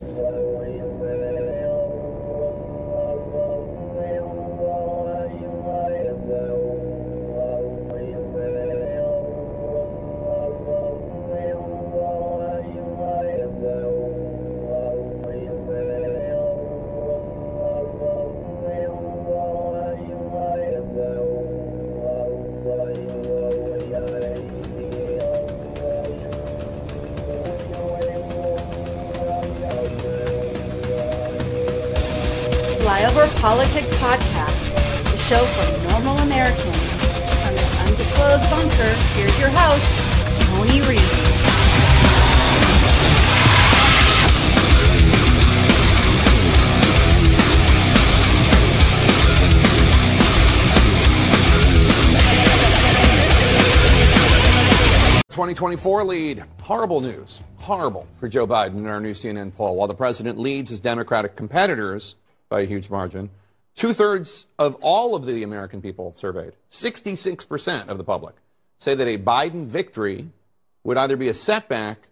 Salvo y. PolitiK Podcast, the show for normal Americans. From this undisclosed bunker, here's your host, Tony Reed. Twenty twenty four lead. Horrible news. Horrible for Joe Biden in our new CNN poll. While the president leads his Democratic competitors, by a huge margin. Two thirds of all of the American people surveyed, 66% of the public, say that a Biden victory would either be a setback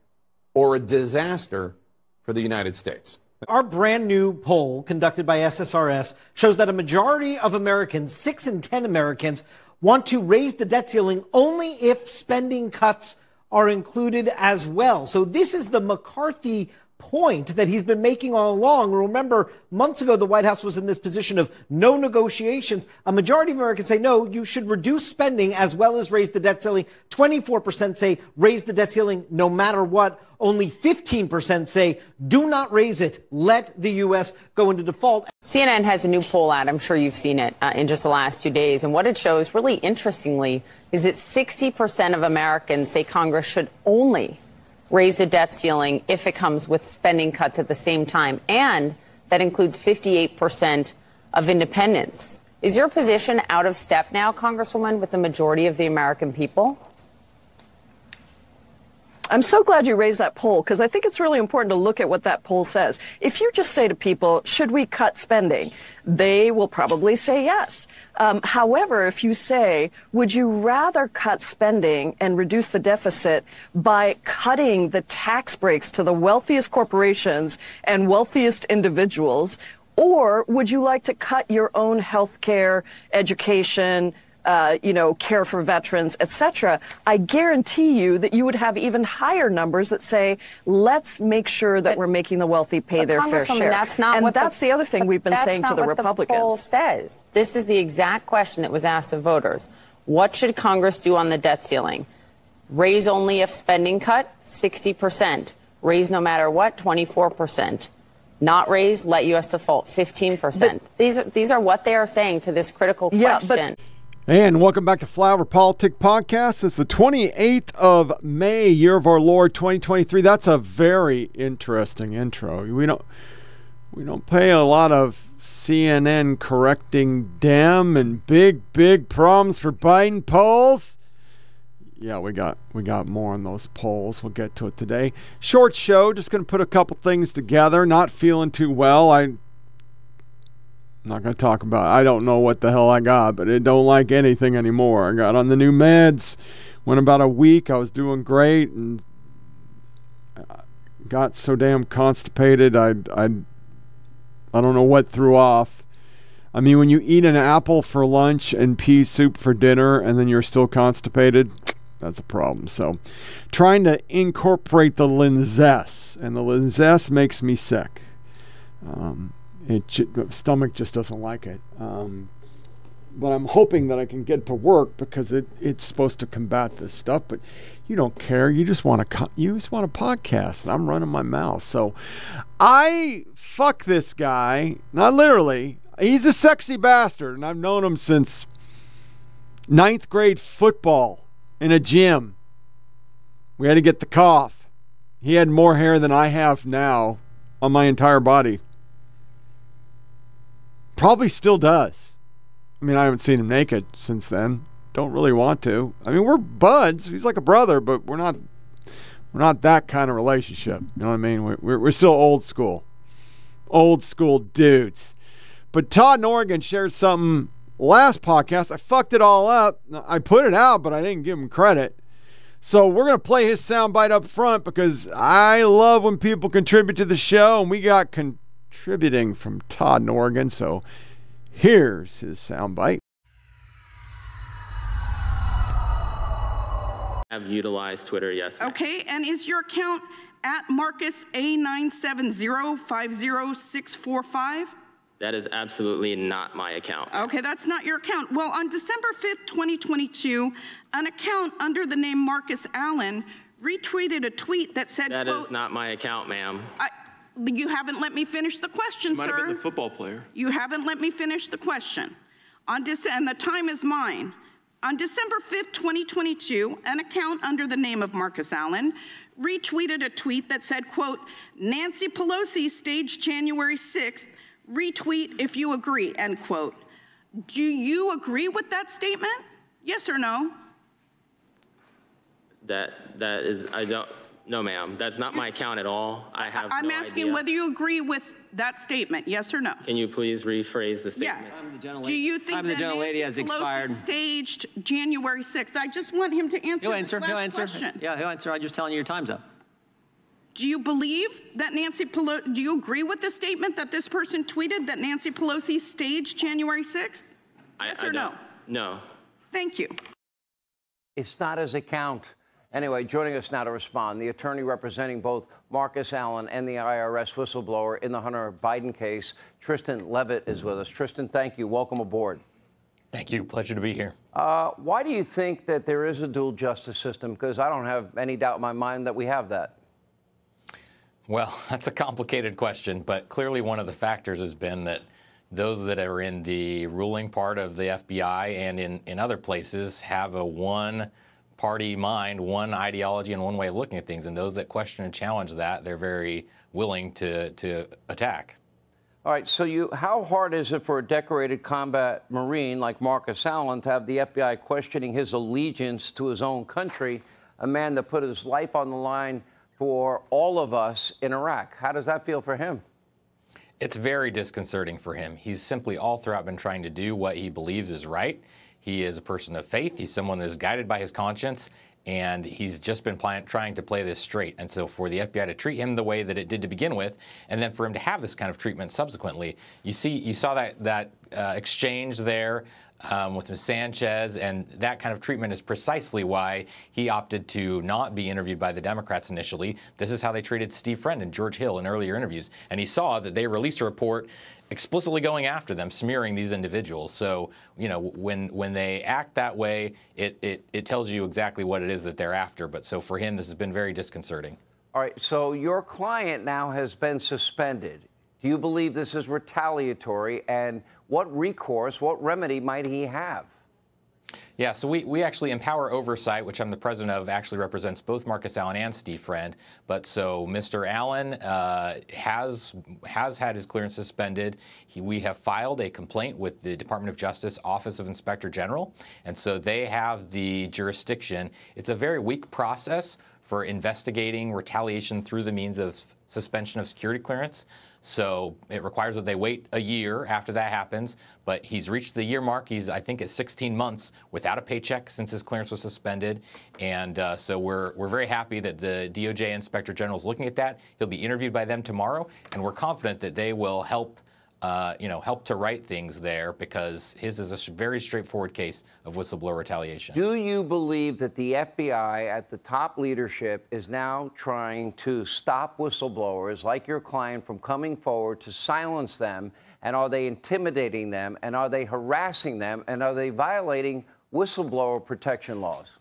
or a disaster for the United States. Our brand new poll conducted by SSRS shows that a majority of Americans, six in 10 Americans, want to raise the debt ceiling only if spending cuts are included as well. So this is the McCarthy point that he's been making all along. Remember, months ago, the White House was in this position of no negotiations. A majority of Americans say, no, you should reduce spending as well as raise the debt ceiling. 24% say raise the debt ceiling no matter what. Only 15% say do not raise it. Let the U.S. go into default. CNN has a new poll out. I'm sure you've seen it uh, in just the last two days. And what it shows, really interestingly, is that 60% of Americans say Congress should only raise the debt ceiling if it comes with spending cuts at the same time. And that includes 58% of independents. Is your position out of step now, Congresswoman, with the majority of the American people? I'm so glad you raised that poll because I think it's really important to look at what that poll says. If you just say to people, should we cut spending? They will probably say yes. Um, however, if you say, would you rather cut spending and reduce the deficit by cutting the tax breaks to the wealthiest corporations and wealthiest individuals, or would you like to cut your own health care, education, uh, you know, care for veterans, etc., I guarantee you that you would have even higher numbers that say, let's make sure that but, we're making the wealthy pay their fair share. That's not and what that's the, the, other thing we've been saying to the Republicans. The poll says this is the exact question that was asked of voters. What should Congress do on the debt ceiling? Raise only if spending cut, 60%. Raise no matter what, 24%. Not raise, let U.S. default, 15%. But, these, are, these are what they are saying to this critical yeah, question. But, and welcome back to Flyover PolitiK Podcast. It's the 28th of May, year of our Lord 2023. That's a very interesting intro. We don't we don't pay a lot of CNN correcting Dem and big big problems for Biden polls. Yeah, we got we got more on those polls. We'll get to it today. Short show, just going to put a couple things together. Not feeling too well. I I'm not going to talk about it. I don't know what the hell I got, but it don't like anything anymore. I got on the new meds. Went about a week. I was doing great and got so damn constipated. I I I don't know what threw off. I mean, when you eat an apple for lunch and pea soup for dinner and then you're still constipated, that's a problem. So, trying to incorporate the Linzess, and the Linzess makes me sick. Um, it stomach just doesn't like it. Um, but I'm hoping that I can get to work because it, it's supposed to combat this stuff. But you don't care. You just want to you just want a podcast, and I'm running my mouth. So I fuck this guy. Not literally. He's a sexy bastard, and I've known him since ninth grade football in a gym. We had to get the cough. He had more hair than I have now on my entire body. Probably still does. I mean, I haven't seen him naked since then. Don't really want to. I mean, we're buds. He's like a brother, but we're not. We're not that kind of relationship. You know what I mean? We're we're still old school, old school dudes. But Todd Norgan shared something last podcast. I fucked it all up. I put it out, but I didn't give him credit. So we're to play his soundbite up front because I love when people contribute to the show, and we got contributing from Todd in Oregon. So here's his soundbite. Have utilized Twitter, yes. ma'am. Okay, and is your account at Marcus A970506645? That is absolutely not my account. Okay, that's not your account. Well, on December 5th, 2022, an account under the name Marcus Allen retweeted a tweet that said, That quote, is not my account, ma'am. I, you haven't let me finish the question, Might sir. have been the football player. You haven't let me finish the question. On Dece- and the time is mine. On December 5th, 2022, an account under the name of Marcus Allen retweeted a tweet that said, quote, Nancy Pelosi staged January 6th, retweet if you agree, end quote. Do you agree with that statement? Yes or no? That that is I don't no ma'am. That's not my account at all. I have I'm no asking idea. whether you agree with that statement, yes or no? Can you please rephrase the statement? Yeah. statement? Do you think I'm the that gentlelady Nancy has Pelosi expired. staged January 6th? I just want him to answer He'll answer. last He'll answer. question. Yeah, he'll answer. I'm just telling you your time's up. Do you believe that Nancy Pelosi, do you agree with the statement that this person tweeted that Nancy Pelosi staged January 6th? I- Yes I or no? don't- No. Thank you. It's not his account. Anyway, joining us now to respond, the attorney representing both Marcus Allen and the IRS whistleblower in the Hunter Biden case, Tristan Leavitt, is with us. Tristan, thank you. Welcome aboard. Thank you. Pleasure to be here. Uh, why do you think that there is a dual justice system? Because I don't have any doubt in my mind that we have that. Well, that's a complicated question, but clearly one of the factors has been that those that are in the ruling part of the FBI and in, in other places have a one party mind, one ideology, and one way of looking at things. And those that question and challenge that, they're very willing to, to attack. All right, so you, how hard is it for a decorated combat Marine like Marcus Allen to have the FBI questioning his allegiance to his own country, a man that put his life on the line for all of us in Iraq? How does that feel for him? It's very disconcerting for him. He's simply all throughout been trying to do what he believes is right. He is a person of faith. He's someone that is guided by his conscience, and he's just been playing, trying to play this straight. And so, for the FBI to treat him the way that it did to begin with, and then for him to have this kind of treatment subsequently, you see, you saw that that uh, exchange there um, with Ms. Sanchez, and that kind of treatment is precisely why he opted to not be interviewed by the Democrats initially. This is how they treated Steve Friend and George Hill in earlier interviews, and he saw that they released a report explicitly going after them, smearing these individuals. So, you know, when when they act that way, it, it, it tells you exactly what it is that they're after. But so for him, this has been very disconcerting. All right, so your client now has been suspended. Do you believe this is retaliatory? And what recourse, what remedy might he have? Yeah, so we, we actually Empower Oversight, which I'm the president of, actually represents both Marcus Allen and Steve Friend. But so Mr. Allen uh, has has had his clearance suspended. He, we have filed a complaint with the Department of Justice Office of Inspector General, and so they have the jurisdiction. It's a very weak process for investigating retaliation through the means of suspension of security clearance. So it requires that they wait a year after that happens. But he's reached the year mark. He's, I think, at 16 months without a paycheck since his clearance was suspended. And uh, so we're, we're very happy that the DOJ Inspector General is looking at that. He'll be interviewed by them tomorrow. And we're confident that they will help uh, you know, help to right things there because his is a very straightforward case of whistleblower retaliation. Do you believe that the FBI at the top leadership is now trying to stop whistleblowers like your client from coming forward to silence them? And are they intimidating them? And are they harassing them? And are they violating whistleblower protection laws?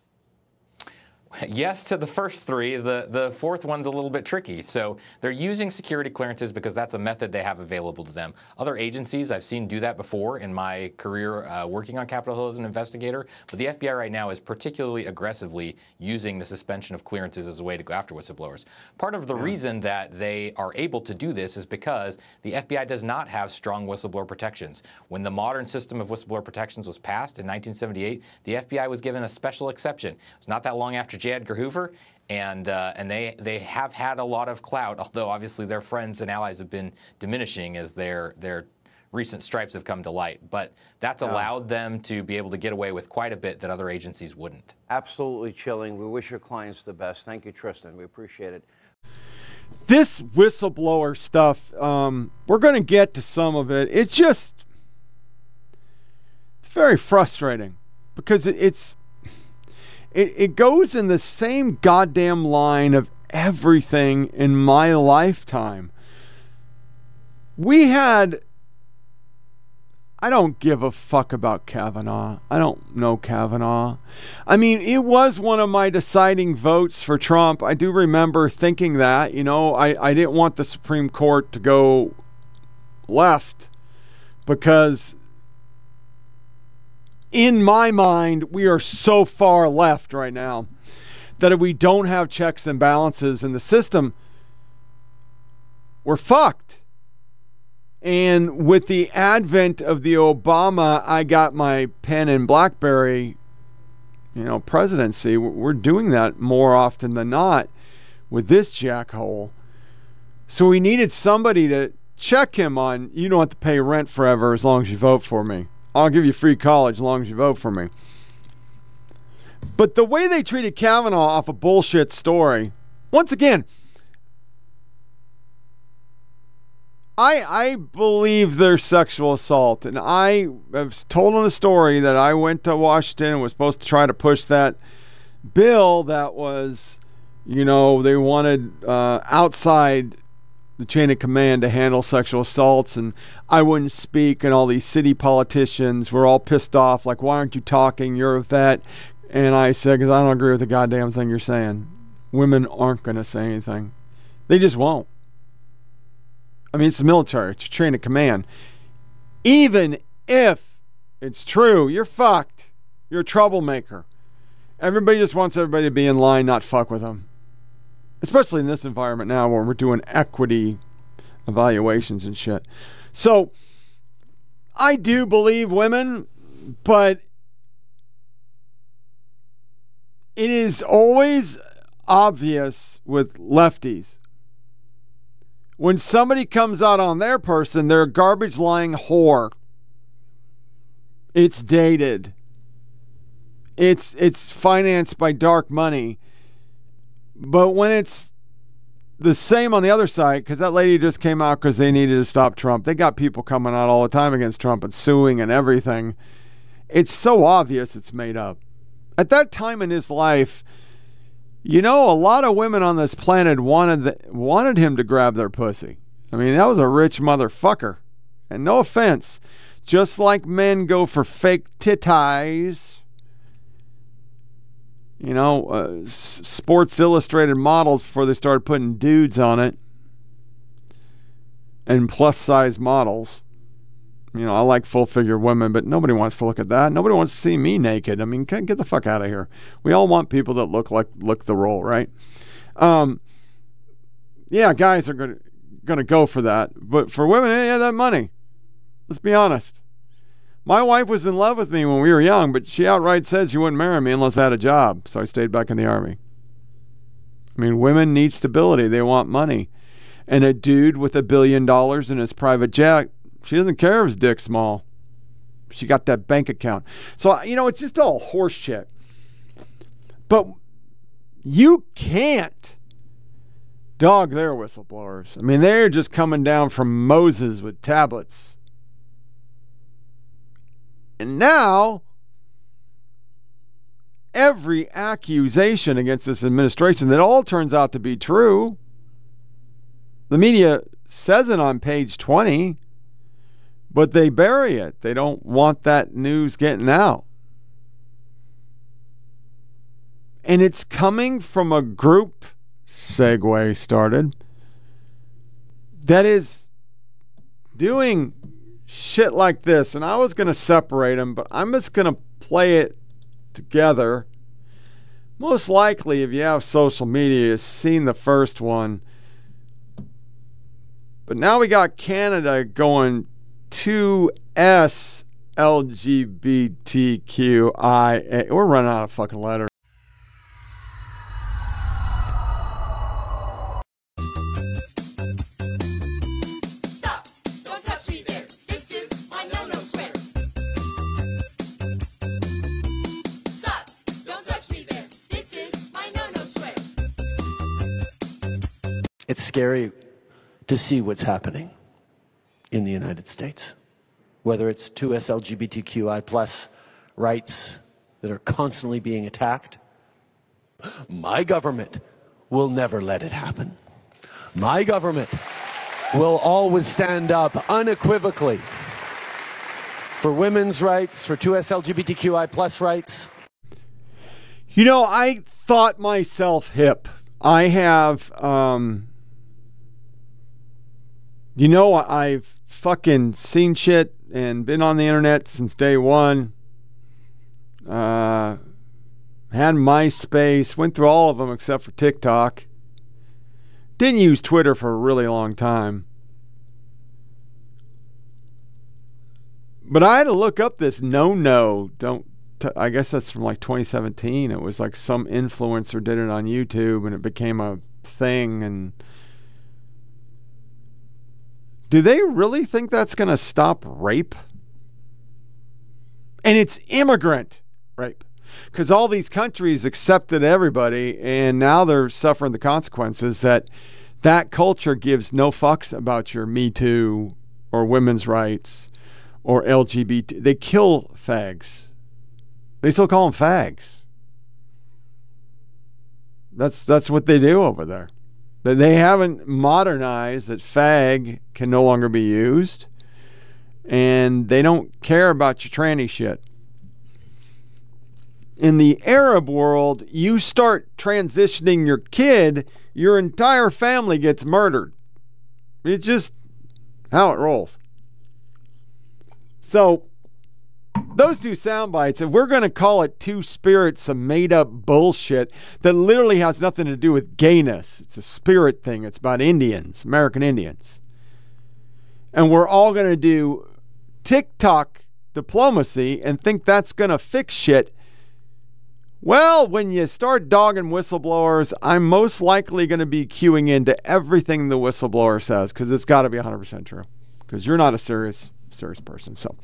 Yes to the first three. The the fourth one's a little bit tricky. So they're using security clearances because that's a method they have available to them. Other agencies I've seen do that before in my career uh, working on Capitol Hill as an investigator. But the FBI right now is particularly aggressively using the suspension of clearances as a way to go after whistleblowers. Part of the reason that they are able to do this is because the FBI does not have strong whistleblower protections. When the modern system of whistleblower protections was passed in 1978, the FBI was given a special exception. It's not that long after J. Edgar Hoover, and uh, and they they have had a lot of clout. Although obviously their friends and allies have been diminishing as their their recent stripes have come to light. But that's Yeah. allowed them to be able to get away with quite a bit that other agencies wouldn't. Absolutely chilling. We wish your clients the best. Thank you, Tristan. We appreciate it. this whistleblower stuff, um, we're going to get to some of it. It's just, it's very frustrating because it, it's, it, it goes in the same goddamn line of everything in my lifetime. We had, I don't give a fuck about Kavanaugh. I don't know Kavanaugh. I mean, it was one of my deciding votes for Trump. I do remember thinking that, you know, I, I didn't want the Supreme Court to go left because in my mind, we are so far left right now that if we don't have checks and balances in the system, we're fucked. And with the advent of the Obama, I got my pen and Blackberry, you know, presidency. We're doing that more often than not with this jackhole. So we needed somebody to check him on. You don't have to pay rent forever as long as you vote for me. I'll give you free college as long as you vote for me. But the way they treated Kavanaugh off a bullshit story, once again, I I believe there's sexual assault, and I have told on the story that I went to Washington and was supposed to try to push that bill that was, you know, they wanted uh, outside the chain of command to handle sexual assaults, and I wouldn't speak, and all these city politicians were all pissed off, like, why aren't you talking? You're a vet. And I said, because I don't agree with the goddamn thing you're saying. Women aren't going to say anything, they just won't. I mean, it's the military, it's a chain of command. Even if it's true, you're fucked. You're a troublemaker. Everybody just wants everybody to be in line, not fuck with them. Especially in this environment now where we're doing equity evaluations and shit. So, I do believe women, but it is always obvious with lefties when somebody comes out on their person, they're a garbage lying whore. It's dated. It's it's financed by dark money. But when it's the same on the other side, because that lady just came out because they needed to stop Trump. They got people coming out all the time against Trump and suing and everything. It's so obvious it's made up. At that time in his life, you know, a lot of women on this planet wanted the, wanted him to grab their pussy. I mean, that was a rich motherfucker. And no offense, just like men go for fake titties, you know, uh, Sports Illustrated models before they started putting dudes on it, and plus size models. You know, I like full figure women, but nobody wants to look at that. Nobody wants to see me naked. I mean, get the fuck out of here. We all want people that look like look the role, right? Um, yeah, guys are gonna gonna go for that, but for women, have that money. Let's be honest. My wife was in love with me when we were young, but she outright said she wouldn't marry me unless I had a job, so I stayed back in the army. I mean, women need stability. They want money. And a dude with a billion dollars in his private jet she doesn't care if his dick's small. She got that bank account. So, you know, it's just all horse shit. But you can't dog their whistleblowers. I mean, they're just coming down from Moses with tablets. And now, every accusation against this administration that all turns out to be true, the media says it on page 20 but they bury it. They don't want that news getting out. And it's coming from a group, segue started, that is doing shit like this. And I was going to separate them, but I'm just going to play it together. Most likely, if you have social media, you've seen the first one. But now we got Canada going 2S LGBTQIA. We're running out of fucking letters. Scary to see what's happening in the United States. Whether it's 2S LGBTQI plus rights that are constantly being attacked, my government will never let it happen. My government will always stand up unequivocally for women's rights, for 2S LGBTQI plus rights. You know, I thought myself hip. I have, um, you know, I've fucking seen shit and been on the internet since day one. Uh, had MySpace, went through all of them except for TikTok. Didn't use Twitter for a really long time. But I had to look up this no no. Don't. T- I guess that's from like 2017. It was like some influencer did it on YouTube and it became a thing. And do they really think that's going to stop rape? And it's immigrant rape because all these countries accepted everybody and now they're suffering the consequences that that culture gives no fucks about your Me Too or women's rights or LGBT. They kill fags. They still call them fags. That's that's what they do over there. They haven't modernized that fag can no longer be used, and they don't care about your tranny shit. In the Arab world, you start transitioning your kid, your entire family gets murdered. It's just how it rolls. So, those two sound bites, and we're going to call it two spirits, some made up bullshit that literally has nothing to do with gayness, it's a spirit thing, it's about Indians, American Indians. And we're all going to do TikTok diplomacy and think that's going to fix shit. Well, when you start dogging whistleblowers, I'm most likely going to be queuing into everything the whistleblower says because it's got to be 100% true because you're not a serious serious person. So,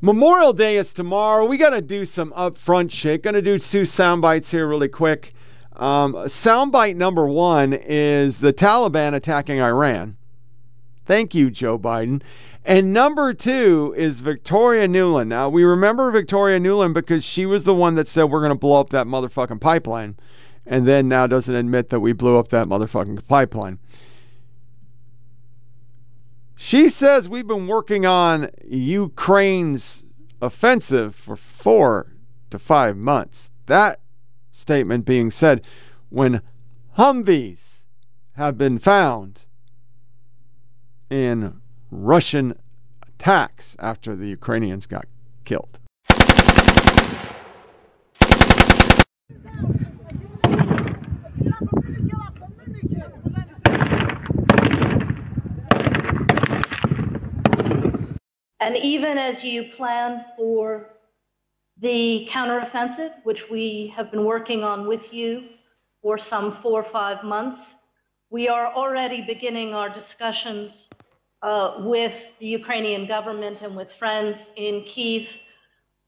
Memorial Day is tomorrow. We got to do some upfront shit. Going to do two sound bites here really quick. Um, soundbite number one is the Taliban attacking Iran. Thank you, Joe Biden. And number two is Victoria Nuland. Now, we remember Victoria Nuland because she was the one that said we're going to blow up that motherfucking pipeline. And then now doesn't admit that we blew up that motherfucking pipeline. She says we've been working on Ukraine's offensive for four to five months. That statement being said when Humvees have been found in Russian attacks after the Ukrainians got killed. And even as you plan for the counteroffensive, which we have been working on with you for some four or five months, we are already beginning our discussions uh, with the Ukrainian government and with friends in Kiev,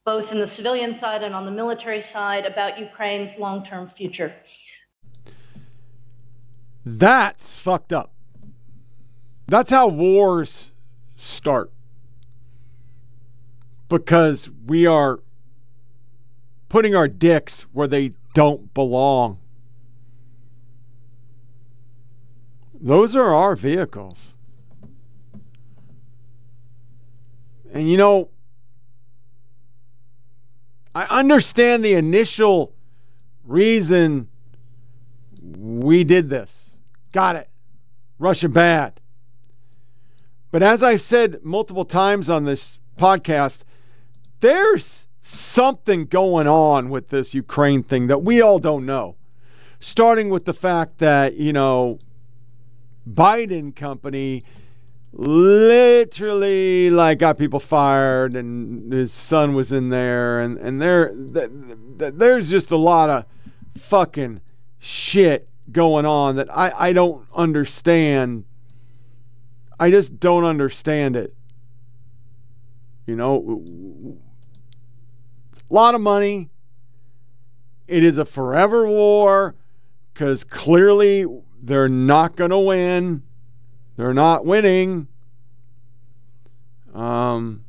both in the civilian side and on the military side, about Ukraine's long term future. That's fucked up. That's how wars start because we are putting our dicks where they don't belong. Those are our vehicles. And you know, I understand the initial reason we did this. Got it. Russia bad. But as I said multiple times on this podcast, there's something going on with this Ukraine thing that we all don't know. Starting with the fact that, you know, Biden company literally like got people fired and his son was in there and and there th- th- there's just a lot of fucking shit going on that I I don't understand I just don't understand it you know a lot of money. It is a forever war because clearly they're not going to win. They're not winning. Um,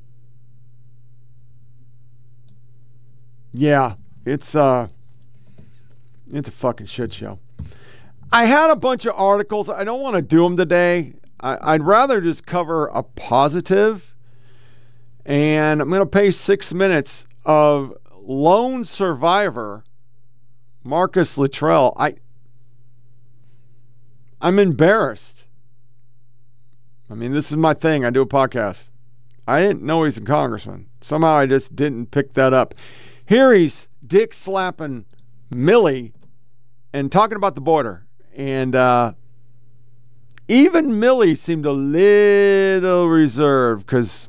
yeah, it's uh, it's a fucking shit show. I had a bunch of articles. I don't want to do them today. I, I'd rather just cover a positive. And I'm going to pay six minutes of lone survivor Marcus Luttrell. I I'm embarrassed. I mean, this is my thing. I do a podcast. I didn't know he's a congressman. Somehow I just didn't pick that up. Here he's dick slapping Milley and talking about the border. And uh, even Milley seemed a little reserved because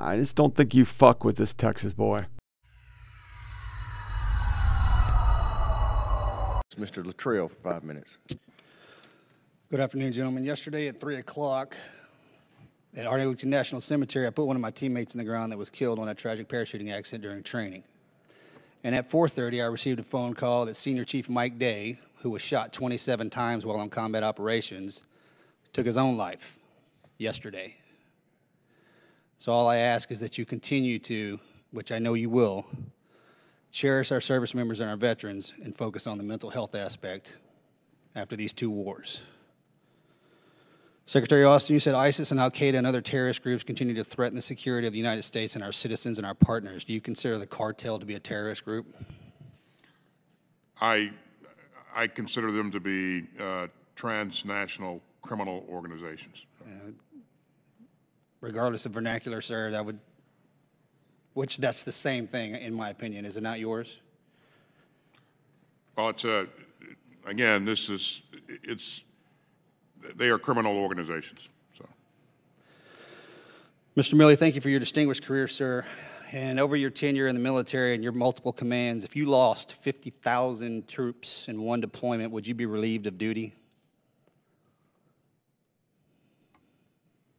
I just don't think you fuck with this Texas boy. Mr. Luttrell for five minutes. Good afternoon, gentlemen. Yesterday at 3 o'clock at Arlington National Cemetery, I put one of my teammates in the ground that was killed on a tragic parachuting accident during training. And at 4.30, I received a phone call that Senior Chief Mike Day, who was shot 27 times while on combat operations, took his own life yesterday. So all I ask is that you continue to, which I know you will, cherish our service members and our veterans and focus on the mental health aspect after these two wars. Secretary Austin, you said ISIS and Al Qaeda and other terrorist groups continue to threaten the security of the United States and our citizens and our partners. Do you consider the cartel to be a terrorist group? I, I consider them to be uh, transnational criminal organizations. Regardless of vernacular, sir, that would, which that's the same thing, in my opinion. Is it not yours? Well, it's a, again, this is, it's, they are criminal organizations. So. Mr. Milley, thank you for your distinguished career, sir. And over your tenure in the military and your multiple commands, if you lost 50,000 troops in one deployment, would you be relieved of duty?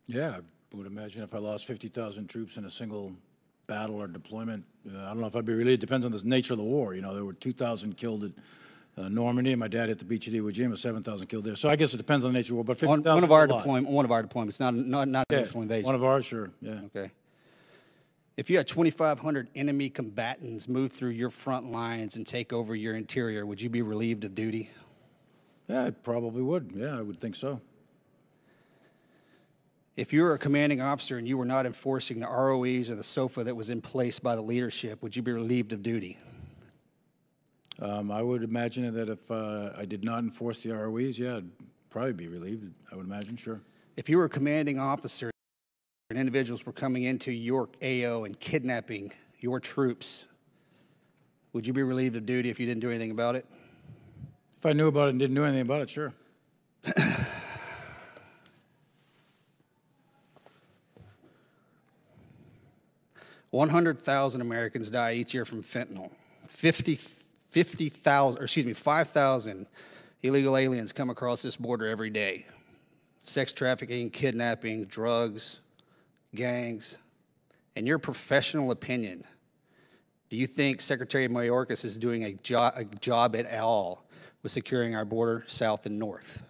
Yeah, I would imagine if I lost 50,000 troops in a single battle or deployment, uh, I don't know if I'd be relieved. It depends on the nature of the war. You know, there were 2,000 killed at uh, Normandy, and my dad hit the beach at Iwo Jima, 7,000 killed there. So I guess it depends on the nature of the war. But 50,000 one, one of our deployment, one of our deployments, not not not yeah, initial invasion. One of ours, sure. Yeah. Okay. If you had 2,500 enemy combatants move through your front lines and take over your interior, would you be relieved of duty? Yeah, I probably would. Yeah, I would think so. If you were a commanding officer and you were not enforcing the ROEs or the SOFA that was in place by the leadership, would you be relieved of duty? Um, I would imagine that if uh, I did not enforce the ROEs, yeah, I'd probably be relieved. I would imagine, sure. If you were a commanding officer and individuals were coming into your AO and kidnapping your troops, would you be relieved of duty if you didn't do anything about it? If I knew about it and didn't do anything about it, sure. One hundred thousand Americans die each year from fentanyl. Fifty 50,000, or excuse me, 5,000 illegal aliens come across this border every day. Sex trafficking, kidnapping, drugs, gangs. In your professional opinion, do you think Secretary Mayorkas is doing a, jo- a job at all with securing our border south and north?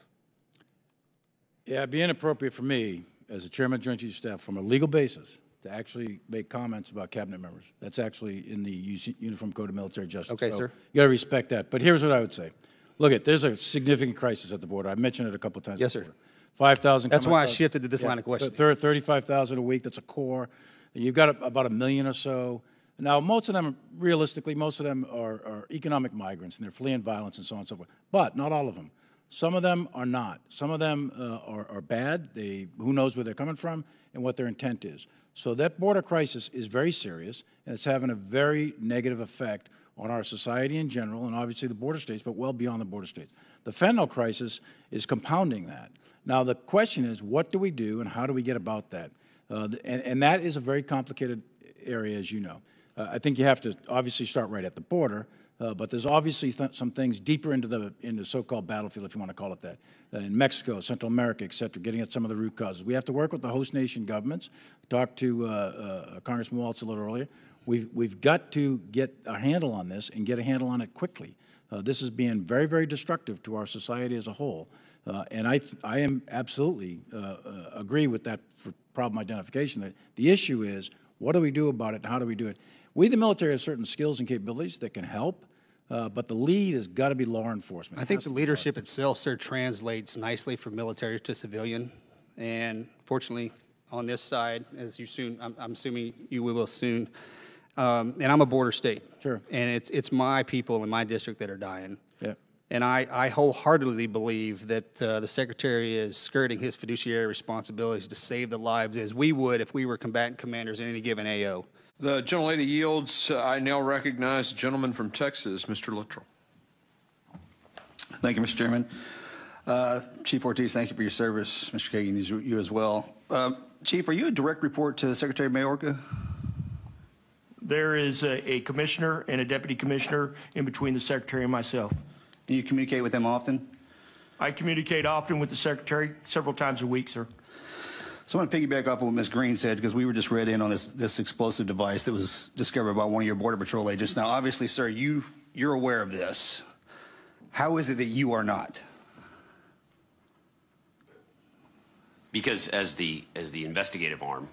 Yeah, it'd be inappropriate for me as a chairman of Joint Chiefs of Staff from a legal basis to actually make comments about cabinet members. That's actually in the Uniform Code of Military Justice. Okay, so sir. You got to respect that. But here's what I would say. Look, at there's a significant crisis at the border. I mentioned it a couple times. Yes, sir. Five thousand. That's why I shifted to this line of questioning. Thirty-five thousand a week. That's a core. You've got a, about a million or so. Now, most of them, realistically, most of them are, are economic migrants and they're fleeing violence and so on and so forth. But not all of them. Some of them are not. Some of them uh, are, are, bad. They, who knows where they're coming from and what their intent is. So that border crisis is very serious, and it's having a very negative effect on our society in general, and obviously the border states, but well beyond the border states. The fentanyl crisis is compounding that. Now the question is, what do we do, and how do we get about that? Uh, and, and, that is a very complicated area, as you know. Uh, I think you have to obviously start right at the border, uh, but there's obviously th some things deeper into the into so-called battlefield, if you want to call it that, uh, in Mexico, Central America, et cetera, getting at some of the root causes. We have to work with the host nation governments. Talked to uh, uh Congressman Waltz a little earlier. We've, we've got to get a handle on this and get a handle on it quickly. Uh, this is being very, very destructive to our society as a whole. Uh, and I, I am absolutely uh, uh, agree with that problem identification. That the issue is what do we do about it and how do we do it? We, the military, have certain skills and capabilities that can help. Uh, but the lead has got to be law enforcement. I think the leadership itself, sir, translates nicely from military to civilian. And fortunately, on this side, as you soon, I'm, I'm assuming you will soon, um, and I'm a border state. Sure. And it's it's my people in my district that are dying. Yeah. And I, I wholeheartedly believe that uh, the secretary is skirting his fiduciary responsibilities to save the lives as we would if we were combatant commanders in any given AO. The gentlelady yields. Uh, I now recognize the gentleman from Texas, Mr. Luttrell. Thank you, Mr. Chairman. Uh, Chief Ortiz, thank you for your service. Mr. Kagan, you, you as well. Um, Chief, are you a direct report to Secretary Mayorkas? There is a, a, commissioner and a deputy commissioner in between the secretary and myself. Do you communicate with them often? I communicate often with the secretary, several times a week, sir. So I want to piggyback off of what Ms. Green said because we were just read in on this, this explosive device that was discovered by one of your Border Patrol agents. Now, obviously, sir, you, you're aware of this. How is it that you are not? Because as the, as the investigative arm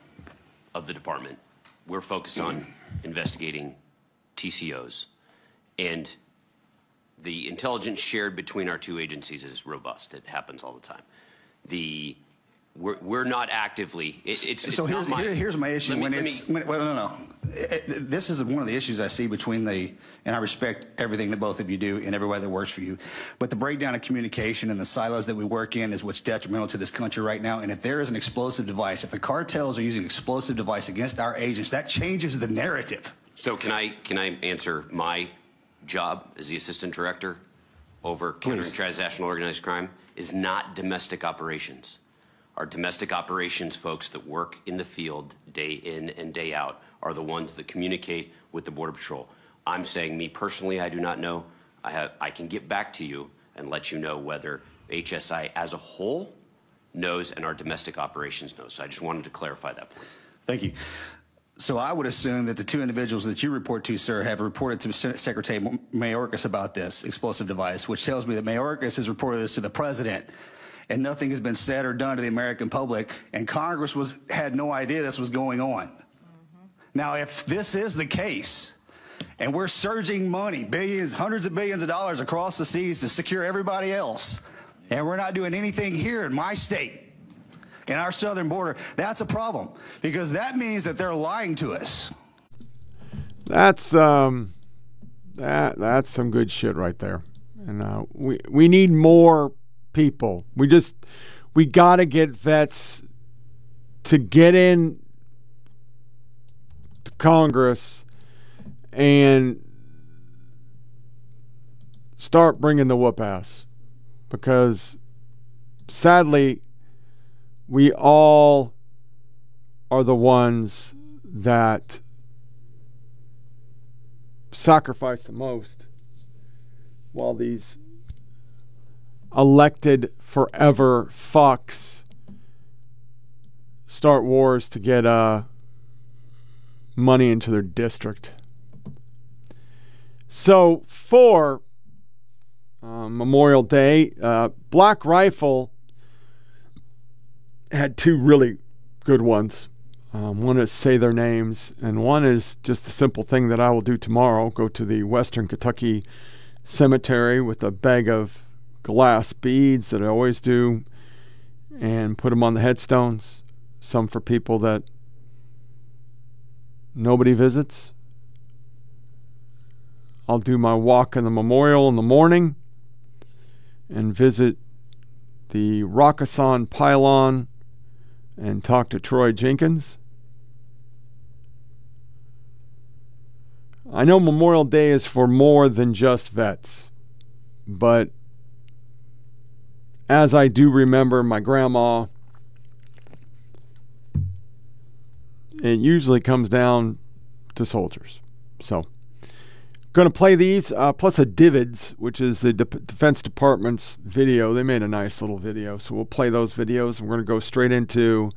of the department, we're focused on investigating TCOs. And the intelligence shared between our two agencies is robust. It happens all the time. The we're, we're not actively. It, it's, so it's here's, my, here, here's my issue. Me, when it's me, when, well, no, no. It, this is one of the issues I see between the, and I respect everything that both of you do and everybody that works for you, but the breakdown of communication and the silos that we work in is what's detrimental to this country right now. And if there is an explosive device, if the cartels are using explosive device against our agents, that changes the narrative. So can I can I answer my job as the assistant director over countering transnational organized crime is not domestic operations. Our domestic operations folks that work in the field day in and day out are the ones that communicate with the Border Patrol. I'm saying, me personally, I do not know. I, have, I can get back to you and let you know whether HSI as a whole knows and our domestic operations knows. So I just wanted to clarify that point. Thank you. So I would assume that the two individuals that you report to, sir, have reported to Secretary Mayorkas about this explosive device, which tells me that Mayorkas has reported this to the president and nothing has been said or done to the American public, and Congress was, had no idea this was going on. Mm-hmm. Now, if this is the case, and we're surging money, billions, hundreds of billions of dollars across the seas to secure everybody else, and we're not doing anything here in my state, in our southern border, that's a problem because that means that they're lying to us. That's um, that that's some good shit right there, and uh, we we need more people. We just we got to get vets to get in to Congress and start bringing the whoop ass because sadly we all are the ones that sacrifice the most while these elected forever fucks start wars to get uh, money into their district. So for uh, Memorial Day, uh, Black Rifle had two really good ones. Um, one is say their names, and one is just the simple thing that I will do tomorrow: go to the Western Kentucky Cemetery with a bag of glass beads that I always do and put them on the headstones. Some for people that nobody visits. I'll do my walk in the memorial in the morning and visit the Rakkasan pylon and talk to Troy Jenkins. I know Memorial Day is for more than just vets, but as I do remember my grandma, it usually comes down to soldiers. So, going to play these uh, plus a DVIDS, which is the De- Defense Department's video. They made a nice little video, so we'll play those videos. We're going to go straight into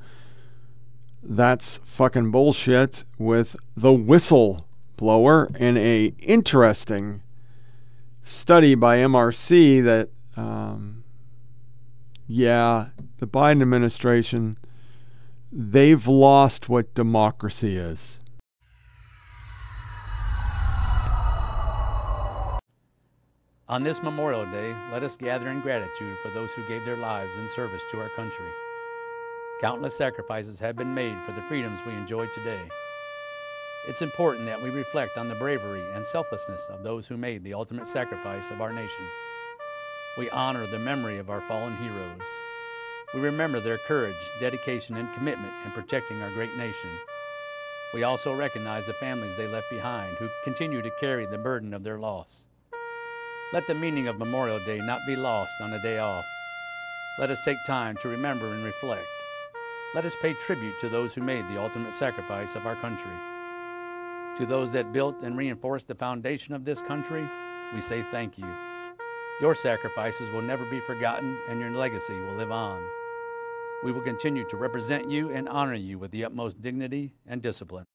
that's fucking bullshit with the whistle blower and a interesting study by MRC that, um, yeah, the Biden administration, they've lost what democracy is. On this Memorial Day, let us gather in gratitude for those who gave their lives in service to our country. Countless sacrifices have been made for the freedoms we enjoy today. It's important that we reflect on the bravery and selflessness of those who made the ultimate sacrifice of our nation. We honor the memory of our fallen heroes. We remember their courage, dedication, and commitment in protecting our great nation. We also recognize the families they left behind who continue to carry the burden of their loss. Let the meaning of Memorial Day not be lost on a day off. Let us take time to remember and reflect. Let us pay tribute to those who made the ultimate sacrifice of our country. To those that built and reinforced the foundation of this country, we say thank you. Your sacrifices will never be forgotten and your legacy will live on. We will continue to represent you and honor you with the utmost dignity and discipline.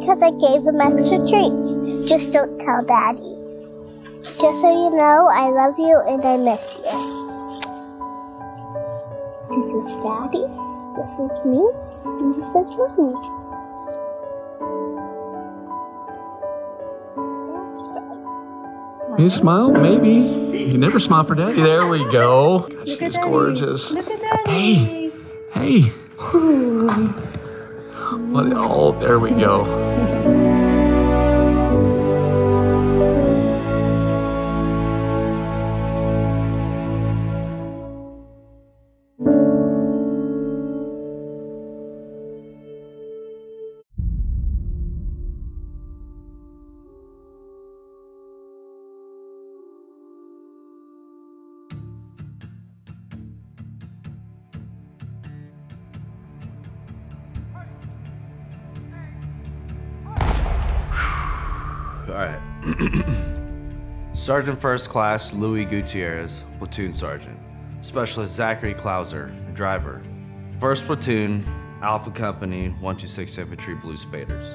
Because I gave him extra treats. Just don't tell Daddy. Just so you know, I love you and I miss you. This is Daddy. This is me. And this is Mommy. You smile? Maybe. You never smile for daddy. There we go. Gosh, she's gorgeous. Look at Daddy. What, oh, there we go. Sergeant First Class Louis Gutierrez, Platoon Sergeant. Specialist Zachary Klauser, Driver. First Platoon, Alpha Company, 126 Infantry Blue Spaders.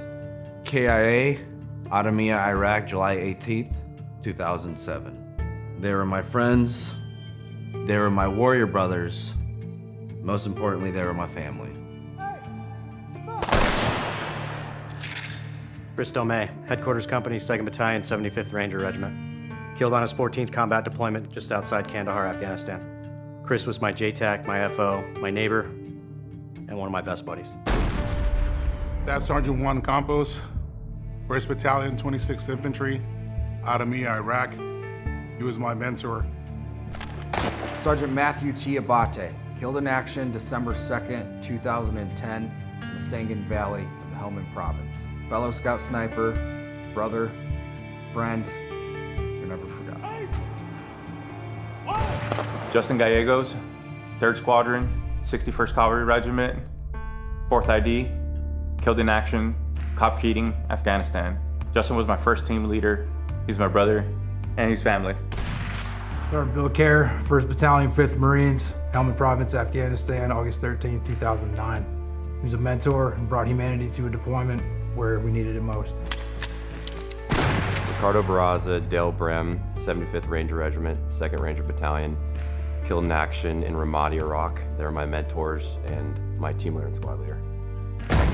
KIA, Adamia, Iraq, July 18th, 2007. They were my friends. They were my warrior brothers. Most importantly, they were my family. Kristoffer Domeij, Headquarters Company, 2nd Battalion, 75th Ranger Regiment. Killed on his 14th combat deployment just outside Kandahar, Afghanistan. Chris was my JTAC, my FO, my neighbor, and one of my best buddies. Staff Sergeant Juan Campos, 1st Battalion, 26th Infantry, Adamia, Iraq. He was my mentor. Sergeant Matthew T. Abate, killed in action December 2nd, 2010, in the Sangin Valley of the Helmand Province. Fellow Scout sniper, brother, friend, Justin Gallegos, 3rd Squadron, 61st Cavalry Regiment, 4th ID, killed in action, COP Keating, Afghanistan. Justin was my first team leader. He's my brother, and he's family. Third Bill Kerr, 1st Battalion, 5th Marines, Helmand Province, Afghanistan, August 13, 2009. He was a mentor and brought humanity to a deployment where we needed it most. Ricardo Barraza, Dale Brehm, 75th Ranger Regiment, 2nd Ranger Battalion. Killed in action in Ramadi, Iraq. They're my mentors and my team leader and squad leader.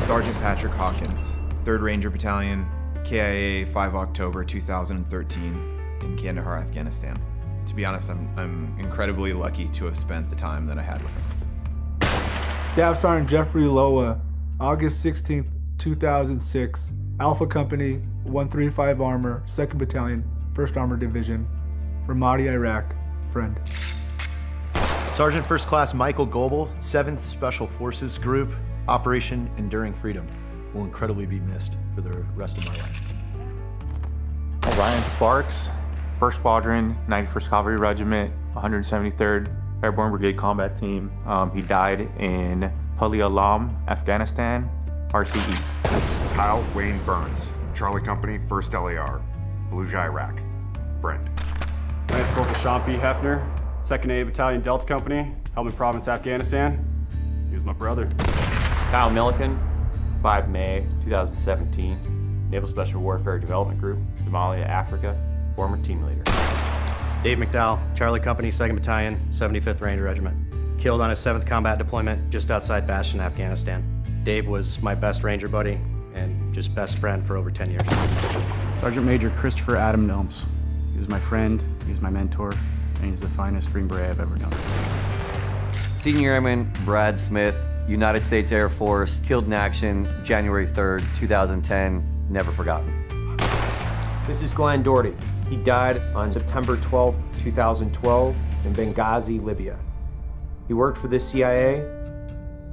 Sergeant Patrick Hawkins, 3rd Ranger Battalion, KIA 5 October 2013 in Kandahar, Afghanistan. To be honest, I'm, I'm incredibly lucky to have spent the time that I had with him. Staff Sergeant Jeffrey Loa, August 16th, 2006, Alpha Company, 135 Armor, 2nd Battalion, 1st Armor Division, Ramadi, Iraq. Friend. Sergeant First Class Michael Goebel, 7th Special Forces Group, Operation Enduring Freedom. Will incredibly be missed for the rest of my life. Ryan Sparks, 1st Squadron, 91st Cavalry Regiment, 173rd Airborne Brigade Combat Team. Um, he died in Pul-e-Alam, Afghanistan, RC East. Kyle Wayne Burns, Charlie Company, 1st LAR, Fallujah, Iraq. Friend. Lance Corporal Sean P. Hefner, 2nd A Battalion Delta Company, Helmand Province, Afghanistan. He was my brother. Kyle Milliken, 5 May 2017, Naval Special Warfare Development Group, Somalia, Africa, former team leader. Dave McDowell, Charlie Company, 2nd Battalion, 75th Ranger Regiment. Killed on his 7th combat deployment just outside Bastion, Afghanistan. Dave was my best Ranger buddy and just best friend for over 10 years. Sergeant Major Christopher Adam Gnomes. He was my friend, he was my mentor, and he's the finest Green Beret I've ever known. Senior Airman Brad Smith, United States Air Force, killed in action January 3rd, 2010, never forgotten. This is Glenn Doherty. He died on September 12, 2012, in Benghazi, Libya. He worked for the CIA,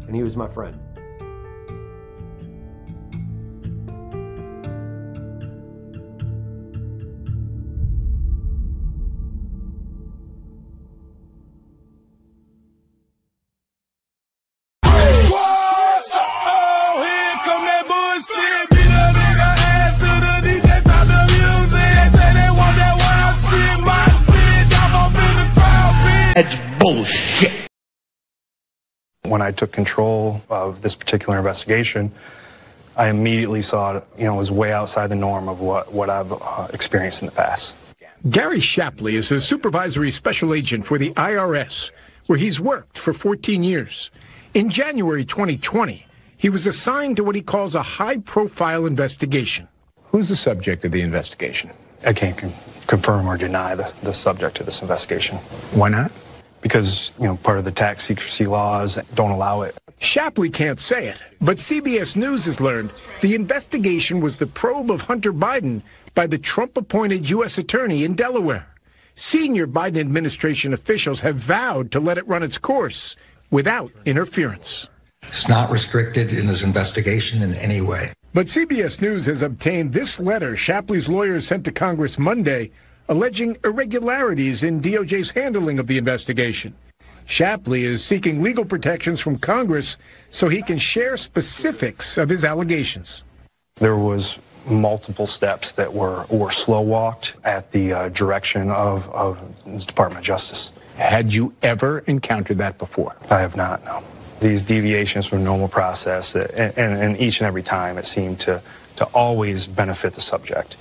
and he was my friend. When I took control of this particular investigation, I immediately saw it, you know, was way outside the norm of what, what I've uh, experienced in the past. Gary Shapley is a supervisory special agent for the IRS, where he's worked for 14 years. In January 2020, he was assigned to what he calls a high profile investigation. Who's the subject of the investigation? I can't con- confirm or deny the, the subject of this investigation. Why not? Because, you know, part of the tax secrecy laws don't allow it. Shapley can't say it, but CBS News has learned the investigation was the probe of Hunter Biden by the Trump appointed U.S. Attorney in Delaware. Senior Biden administration officials have vowed to let it run its course without interference. It's not restricted in his investigation in any way. But CBS News has obtained this letter Shapley's lawyers sent to Congress Monday alleging irregularities in DOJ's handling of the investigation. Shapley is seeking legal protections from Congress so he can share specifics of his allegations. There was multiple steps that were, were slow walked at the uh, direction of, of the Department of Justice. Had you ever encountered that before? I have not, no. These deviations from normal process, that, and, and, and each and every time it seemed to, to always benefit the subject.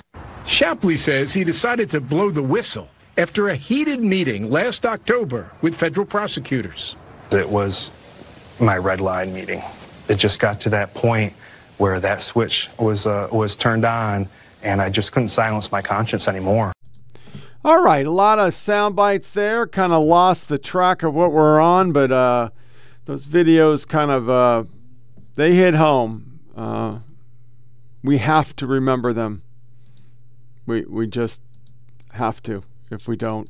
Shapley says he decided to blow the whistle after a heated meeting last October with federal prosecutors. It was my red line meeting. It just got to that point where that switch was uh, was turned on, and I just couldn't silence my conscience anymore. All right, a lot of sound bites there. Kind of lost the track of what we're on, but uh, those videos kind of uh, they hit home. Uh, we have to remember them. We we just have to. If we don't,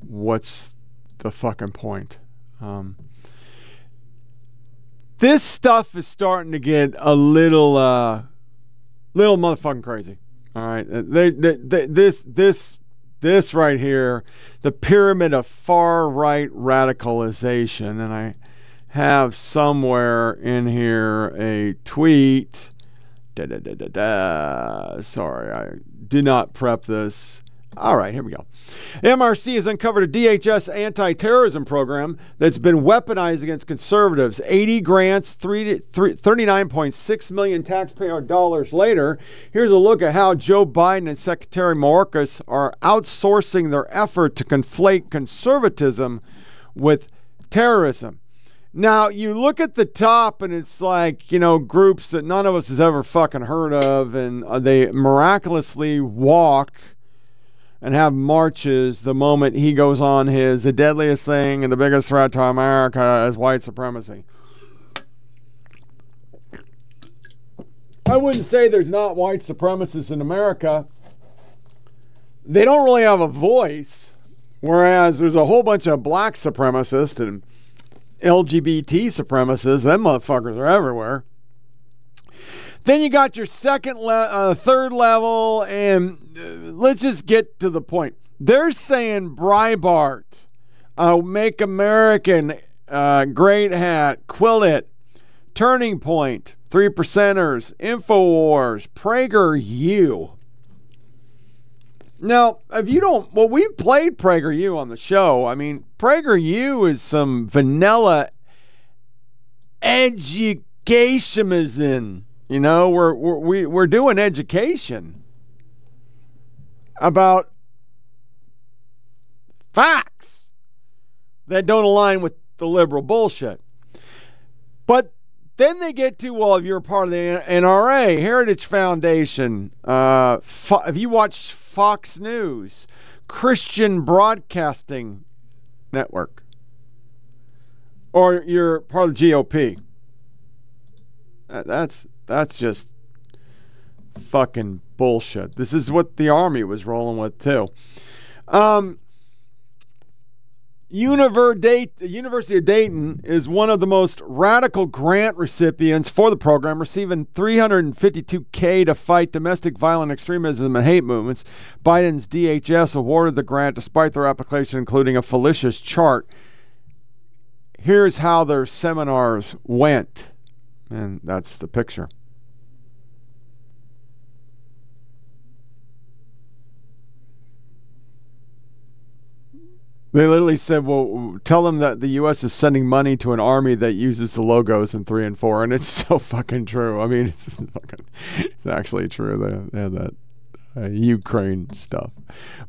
what's the fucking point? Um, this stuff is starting to get a little uh, little motherfucking crazy. All right, they, they, they, this this this right here, the pyramid of far right radicalization, and I have somewhere in here a tweet. Da, da, da, da, da. Sorry, I did not prep this. All right, here we go. MRC has uncovered a DHS anti terrorism program that's been weaponized against conservatives. 80 grants, 39.6 million taxpayer dollars later. Here's a look at how Joe Biden and Secretary Mayorkas are outsourcing their effort to conflate conservatism with terrorism. Now, you look at the top and it's like, you know, groups that none of us has ever fucking heard of, and uh, they miraculously walk and have marches the moment he goes on his the deadliest thing and the biggest threat to America is white supremacy. I wouldn't say there's not white supremacists in America. They don't really have a voice, whereas there's a whole bunch of black supremacists and LGBT supremacists. Them motherfuckers are everywhere. Then you got your second, le- uh, third level, and uh, let's just get to the point. They're saying Breitbart, uh, Make American uh, Great Hat, Quillette, Turning Point, Three Percenters, Infowars, PragerU. Now, if you don't, well, we've played PragerU on the show. I mean, PragerU is some vanilla educationism. You know, we're we're we- we're doing education about facts that don't align with the liberal bullshit. But then they get to well, if you're part of the NRA, Heritage Foundation, uh, if you watch Fox News, Christian Broadcasting Network, or you're part of the GOP. That's that's just fucking bullshit. This is what the army was rolling with too. Um, University of Dayton is one of the most radical grant recipients for the program, receiving 352k to fight domestic violent extremism and hate movements. Biden's DHS awarded the grant despite their application including a fallacious chart. Here's how their seminars went, and that's the picture. They literally said, "Well, tell them that the U.S. is sending money to an army that uses the logos in three and four, and it's so fucking true. I mean, it's fucking, it's actually true. They, have that uh, Ukraine stuff,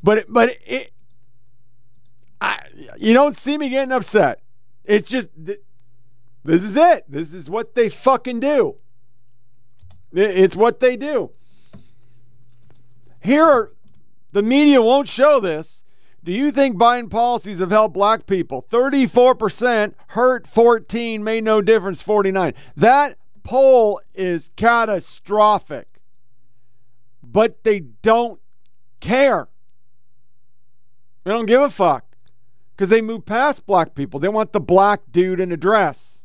but but it, I, you don't see me getting upset. It's just th- this is it. This is what they fucking do. It's what they do. Here, the media won't show this. Do you think Biden policies have helped black people? 34% hurt 14, made no difference 49. That poll is catastrophic. But they don't care. They don't give a fuck. Because they move past black people. They want the black dude in a dress.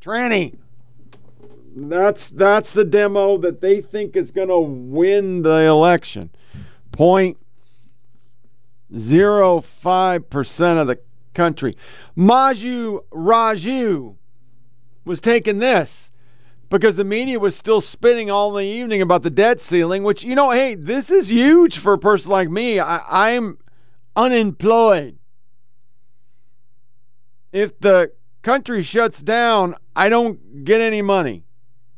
Tranny. That's that's the demo that they think is going to win the election. Point zero five percent of the country. Manu Raju was taking this because the media was still spinning all the evening about the debt ceiling, which you know, hey, this is huge for a person like me. I, I'm unemployed. If the country shuts down, I don't get any money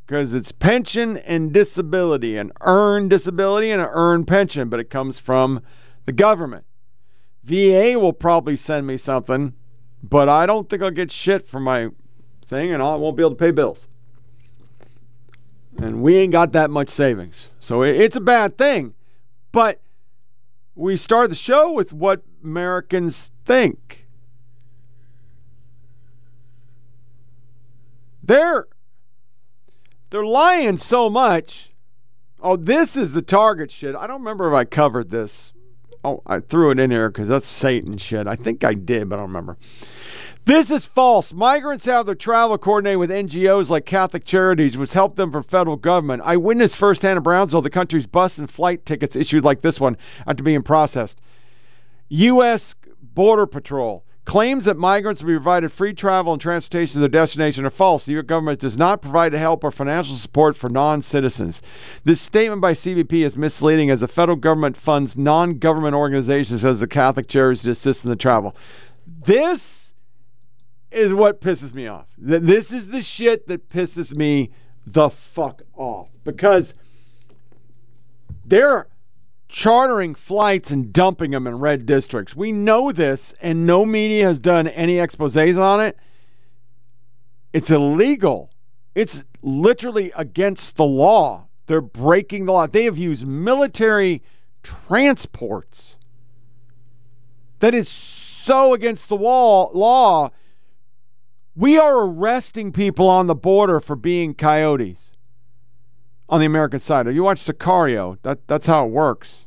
because it's pension and disability, an earned disability and an earned pension, but it comes from the government. VA will probably send me something, but I don't think I'll get shit for my thing and I won't be able to pay bills. And we ain't got that much savings. So it's a bad thing. But we start the show with what Americans think. They're they're lying so much. Oh, this is the target shit. I don't remember if I covered this. Oh, I threw it in here because that's Satan shit. I think I did, but I don't remember. This is false. Migrants have their travel coordinated with NGOs like Catholic Charities, which help them from federal government. I witnessed firsthand in Brownsville the country's bus and flight tickets issued like this one after being processed. U.S. Border Patrol claims that migrants will be provided free travel and transportation to their destination are false. The U.S. government does not provide help or financial support for non citizens. This statement by CBP is misleading as the federal government funds non government organizations as the Catholic Charities to assist in the travel. This is what pisses me off. Th- This is the shit that pisses me the fuck off because they're chartering flights and dumping them in red districts. We know this, and no media has done any exposes on it. It's illegal. It's literally against the law. They're breaking the law. They have used military transports. That is so against the wall law. We are arresting people on the border for being coyotes on the American side. You watch Sicario. That that's how it works.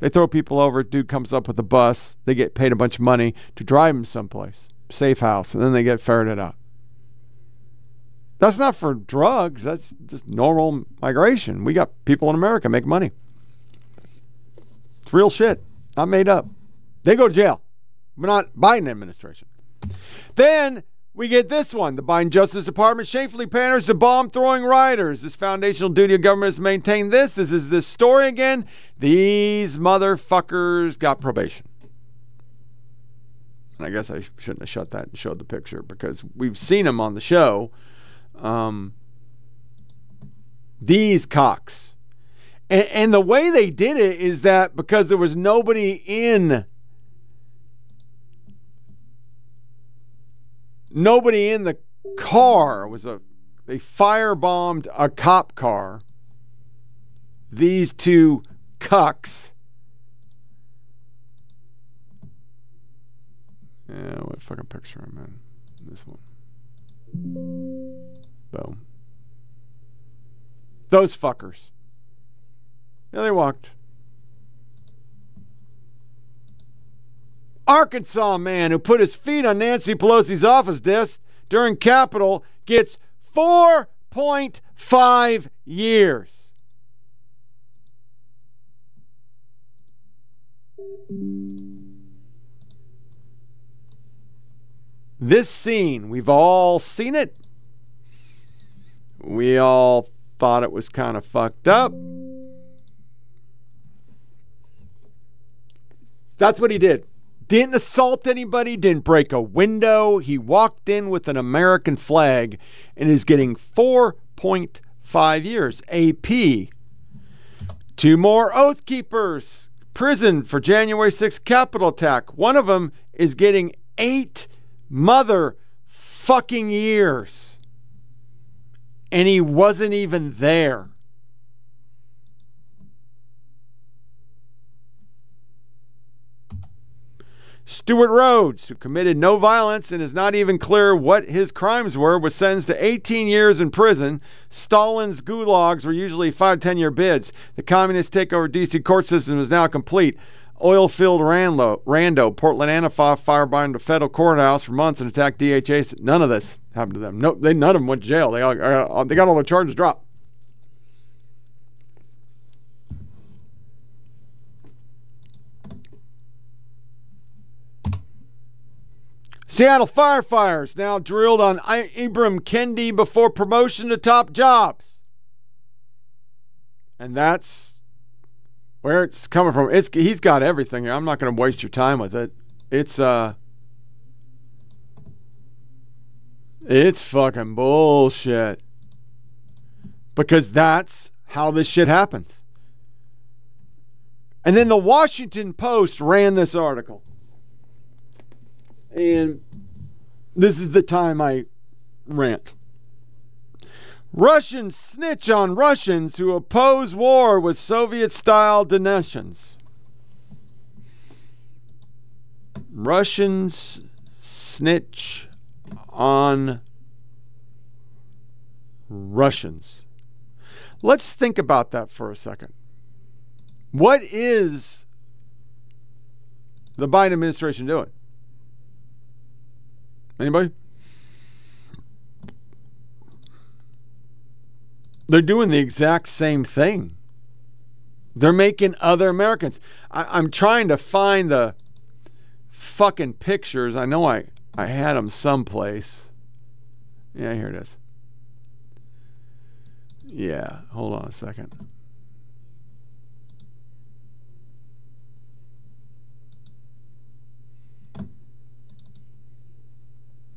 They throw people over. Dude comes up with a bus. They get paid a bunch of money to drive them someplace, safe house, and then they get ferreted out. That's not for drugs. That's just normal migration. We got people in America make money. It's real shit, not made up. They go to jail, but not Biden administration. Then we get this one. The Biden Justice Department shamefully panders to bomb throwing rioters. This foundational duty of government is to maintain this. This is this story again. These motherfuckers got probation. And I guess I shouldn't have shut that and showed the picture because we've seen them on the show. Um, these cocks. And, and the way they did it is that because there was nobody in nobody in the car it was a they firebombed a cop car. These two cucks. Yeah what fucking picture i'm in this one. Boom. Those fuckers. Yeah they walked Arkansas man who put his feet on Nancy Pelosi's office desk during Capitol gets 4.5 years. This scene, we've all seen it. We all thought it was kind of fucked up. That's what he did. Didn't assault anybody, didn't break a window. He walked in with an American flag and is getting 4.5 years. AP. Two more Oath Keepers. Prison for January 6th Capitol attack. One of them is getting eight mother fucking years. And he wasn't even there. Stewart Rhodes, who committed no violence and is not even clear what his crimes were, was sentenced to 18 years in prison. Stalin's gulags were usually 5 10 year bids. The communist takeover DC court system is now complete. Oil filled Rando, Rando, Portland Antifa firebombed a federal courthouse for months and attacked DHA. None of this happened to them. No, they none of them went to jail. They, all, uh, they got all their charges dropped. Seattle firefighters now drilled on Ibram Kendi before promotion to top jobs. And that's where it's coming from. It's he's got everything here. I'm not going to waste your time with it. It's uh It's fucking bullshit. Because that's how this shit happens. And then the Washington Post ran this article. And this is the time I rant. Russians snitch on Russians who oppose war with Soviet style Donetians. Russians snitch on Russians. Let's think about that for a second. What is the Biden administration doing? Anybody? They're doing the exact same thing. They're making other Americans. I, am trying to find the fucking pictures. I know I, I had them someplace. Yeah, here it is. Yeah, hold on a second.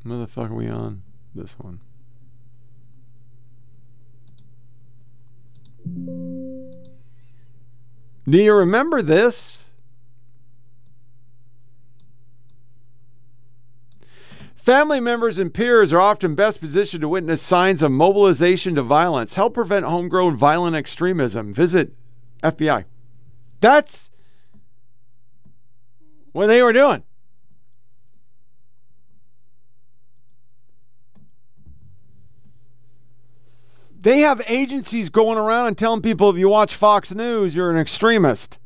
Are we on? This one. Do you remember this? Family members and peers are often best positioned to witness signs of mobilization to violence. Help prevent homegrown violent extremism. Visit FBI. That's what they were doing. They have agencies going around and telling people if you watch Fox News, you're an extremist.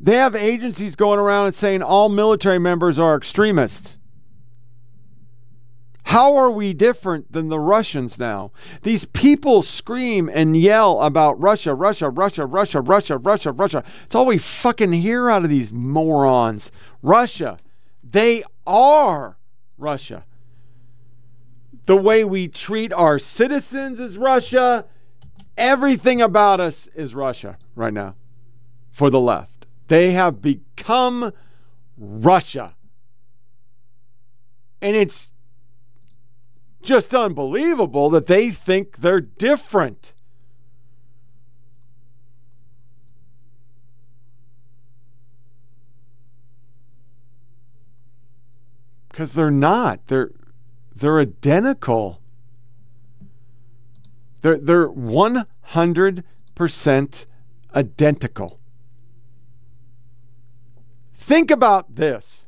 They have agencies going around and saying all military members are extremists. How are we different than the Russians now? These people scream and yell about Russia, Russia, Russia, Russia, Russia, Russia, Russia. It's all we fucking hear out of these morons. Russia. They are Russia. The way we treat our citizens is Russia. Everything about us is Russia right now for the left. They have become Russia. And it's just unbelievable that they think they're different. Because they're not. They're they're identical. They're they're one hundred percent identical. Think about this.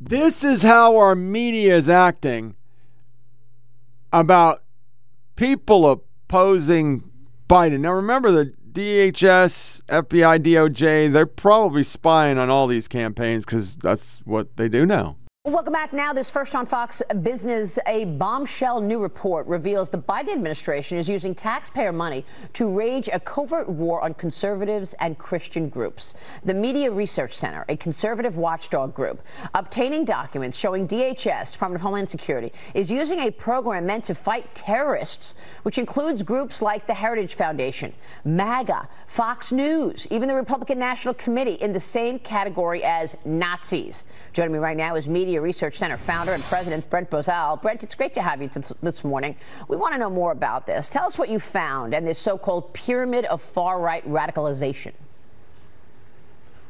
This is how our media is acting about people opposing Biden. Now, remember the DHS, FBI, DOJ, they're probably spying on all these campaigns because that's what they do now. Welcome back. Now, this first on Fox Business, a bombshell new report reveals the Biden administration is using taxpayer money to wage a covert war on conservatives and Christian groups. The Media Research Center, a conservative watchdog group, obtaining documents showing DHS, Department of Homeland Security, is using a program meant to fight terrorists, which includes groups like the Heritage Foundation, MAGA, Fox News, even the Republican National Committee in the same category as Nazis. Joining me right now is Media Research Center founder and president Brent Bozell. Brent, it's great to have you this morning. We want to know more about this. Tell us what you found and this so-called pyramid of far-right radicalization.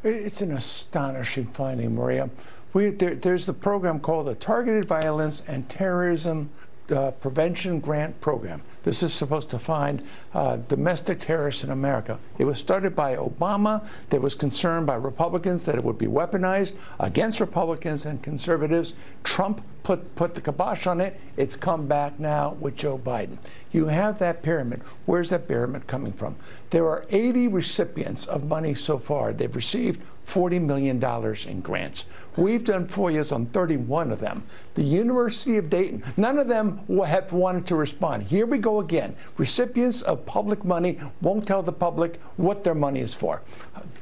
It's an astonishing finding, Maria. We, there, there's the program called the Targeted Violence and Terrorism uh, Prevention Grant Program. This is supposed to find uh, domestic terrorists in America. It was started by Obama. There was concern by Republicans that it would be weaponized against Republicans and conservatives. Trump put, put the kibosh on it. It's come back now with Joe Biden. You have that pyramid. Where's that pyramid coming from? There are 80 recipients of money so far. They've received $40 million in grants. We've done FOIAs on 31 of them. The University of Dayton, none of them have wanted to respond. Here we go again. Recipients of public money won't tell the public what their money is for.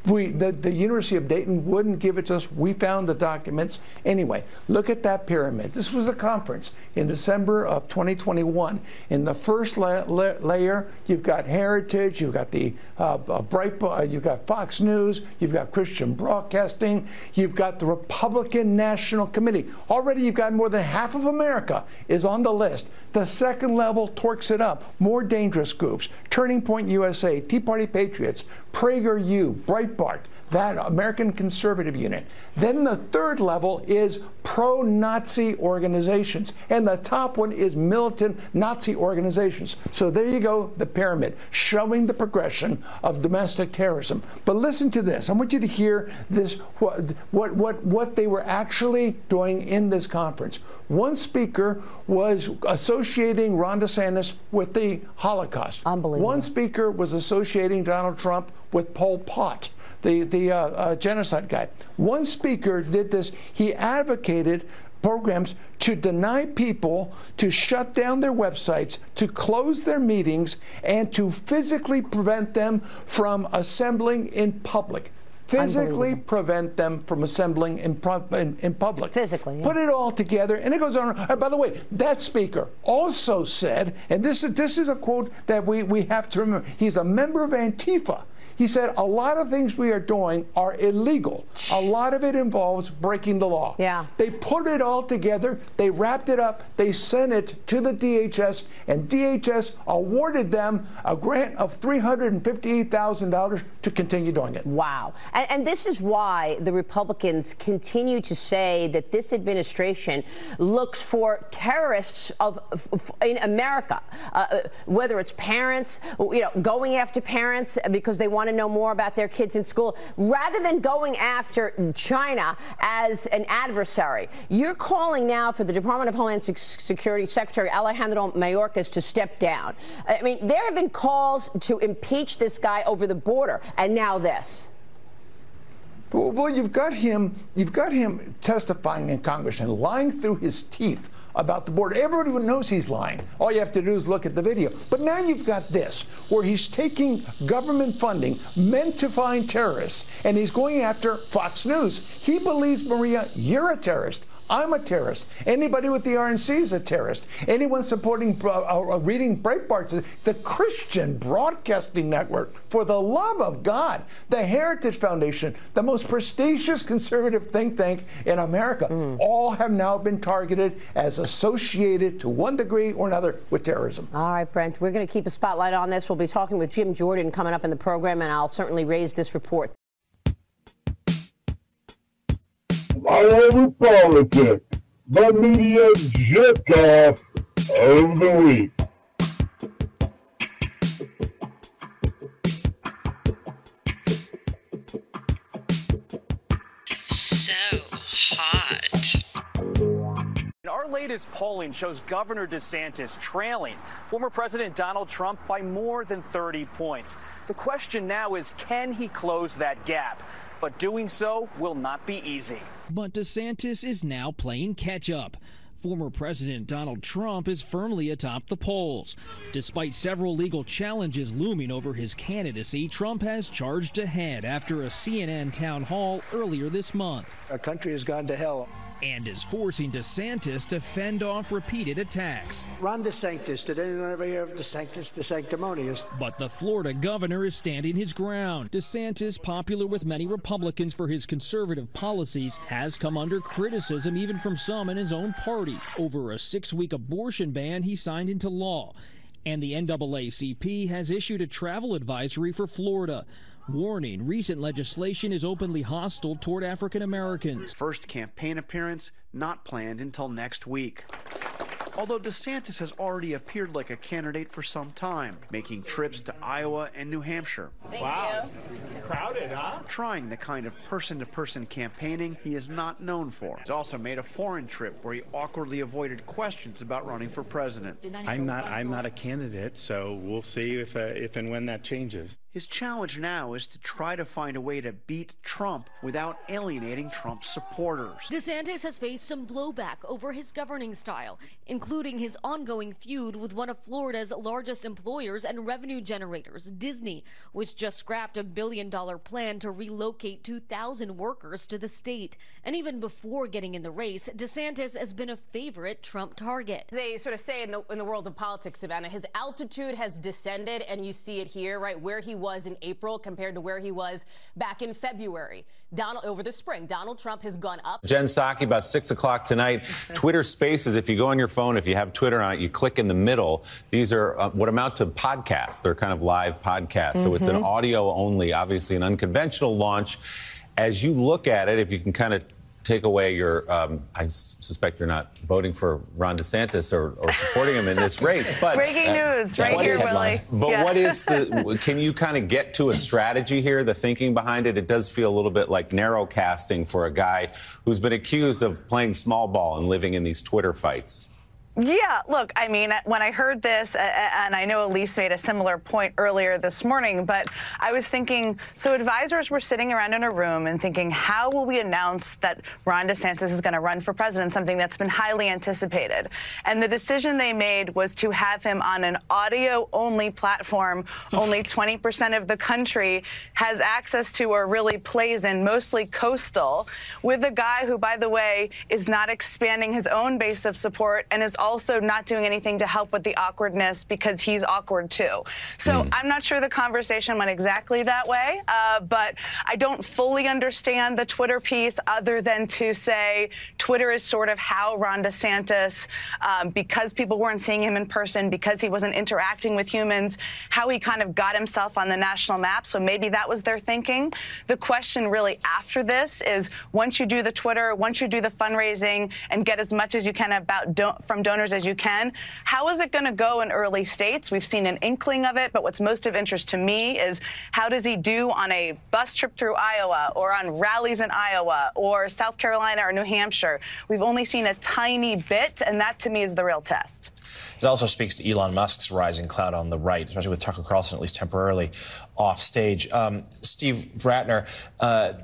We, the, the University of Dayton wouldn't give it to us. We found the documents. Anyway, look at that pyramid. This was a conference in December of 2021. In the first la la layer, you've got Heritage, you've got the uh, uh, Breitbart, you've got Fox News, you've got Christian Broadcasting, you've got the Republican National Committee. Already you've got more than half of America is on the list. The second level torques it up. More dangerous groups. Turning Point USA, Tea Party Patriots, PragerU, Breitbart, that American Conservative Unit. Then the third level is pro Nazi organizations. And the top one is militant Nazi organizations. So there you go, the pyramid, showing the progression of domestic terrorism. But listen to this. I want you to hear this what, what, what, what they were actually doing in this conference. One speaker was associating Ron DeSantis with the Holocaust. Unbelievable. One speaker was associating Donald Trump with Pol Pot the, the uh, uh, genocide guy. One speaker did this. He advocated programs to deny people, to shut down their websites, to close their meetings, and to physically prevent them from assembling in public physically prevent them from assembling in, in, in public. Physically. Yeah. Put it all together, and it goes on. By the way, that speaker also said, and this is this is a quote that we, we have to remember. He's a member of Antifa. He said a lot of things we are doing are illegal. A lot of it involves breaking the law. Yeah. They put it all together, they wrapped it up, they sent it to the DHS, and DHS awarded them a grant of $358,000 to continue doing it. Wow. And, and, this is why the Republicans continue to say that this administration looks for terrorists of, in America, uh, whether it's parents, you know, going after parents because they want to know more about their kids in school, rather than going after China as an adversary. You're calling now for the Department of Homeland Security Secretary Alejandro Mayorkas to step down. I mean, there have been calls to impeach this guy over the border, and now this. Well, you've got him. You've got him testifying in Congress and lying through his teeth about the border. Everybody knows he's lying. All you have to do is look at the video. But now you've got this, where he's taking government funding meant to find terrorists, and he's going after Fox News. He believes, Maria, you're a terrorist. I'm a terrorist. Anybody with the RNC is a terrorist. Anyone supporting uh, uh, reading Breitbart, the Christian Broadcasting Network, for the love of God, the Heritage Foundation, the most prestigious conservative think tank in America, mm. all have now been targeted as associated to one degree or another with terrorism. All right, Brent, we're going to keep a spotlight on this. We'll be talking with Jim Jordan coming up in the program, and I'll certainly raise this report. All over politics. The media jerk off of the week. So hot. Our latest polling shows Governor DeSantis trailing former President Donald Trump by more than 30 points. The question now is can he close that gap? But doing so will not be easy. But DeSantis is now playing catch up. Former President Donald Trump is firmly atop the polls. Despite several legal challenges looming over his candidacy, Trump has charged ahead after a CNN town hall earlier this month. Our country has gone to hell and is forcing DeSantis to fend off repeated attacks. Ron DeSantis, did anyone ever hear of DeSantis, the sanctimonious? But the Florida governor is standing his ground. DeSantis, popular with many Republicans for his conservative policies, has come under criticism even from some in his own party over a six week abortion ban he signed into law. And the NAACP has issued a travel advisory for Florida. Warning recent legislation is openly hostile toward African Americans. First campaign appearance not planned until next week although DeSantis has already appeared like a candidate for some time, making trips to Iowa and New Hampshire. Thank wow. You. Crowded, huh? Trying the kind of person to person campaigning he is not known for. He's also made a foreign trip where he awkwardly avoided questions about running for president. I'm not I'm not a candidate, so we'll see if uh, if and when that changes. His challenge now is to try to find a way to beat Trump without alienating Trump's supporters. DeSantis has faced some blowback over his governing style, including his ongoing feud with one of Florida's largest employers and revenue generators, Disney, which just scrapped a billion dollar plan to relocate 2,000 workers to the state. And even before getting in the race, DeSantis has been a favorite Trump target. They sort of say in the, in the world of politics, Savannah, his altitude has descended, and you see it here, right, where he was in April compared to where he was back in February. Donald over the spring, Donald Trump has gone up. Jen Psaki, about six o'clock tonight. Twitter Spaces. If you go on your phone, if you have Twitter on it, you click in the middle. These are uh, what amount to podcasts. They're kind of live podcasts, mm-hmm. so it's an mm-hmm. audio only. Obviously, an unconventional launch. As you look at it, if you can kind of take away your. Um, I suspect you're not voting for Ron DeSantis or, or supporting him in this race. But breaking uh, news right here, is, Willie. But yeah. what is the? Can you kind of get to a strategy here? The thinking behind it. It does feel a little bit like narrow casting for a guy who's been accused of playing small ball and living in these Twitter fights. Yeah, look, I mean, when I heard this, and I know Elise made a similar point earlier this morning, but I was thinking so advisors were sitting around in a room and thinking, how will we announce that Ron DeSantis is going to run for president, something that's been highly anticipated? And the decision they made was to have him on an audio only platform. Only 20% of the country has access to or really plays in, mostly coastal, with a guy who, by the way, is not expanding his own base of support and is also not doing anything to help with the awkwardness because he's awkward too. So mm. I'm not sure the conversation went exactly that way, uh, but I don't fully understand the Twitter piece other than to say Twitter is sort of how Ron DeSantis, um, because people weren't seeing him in person, because he wasn't interacting with humans, how he kind of got himself on the national map. So maybe that was their thinking. The question really after this is once you do the Twitter, once you do the fundraising and get as much as you can about do- from donors as you can, how is it going to go in early states? We've seen an inkling of it, but what's most of interest to me is how does he do on a bus trip through Iowa or on rallies in Iowa or South Carolina or New Hampshire? We've only seen a tiny bit, and that to me is the real test. It also speaks to Elon Musk's rising cloud on the right, especially with Tucker Carlson, at least temporarily, off stage. Um, Steve Ratner, uh,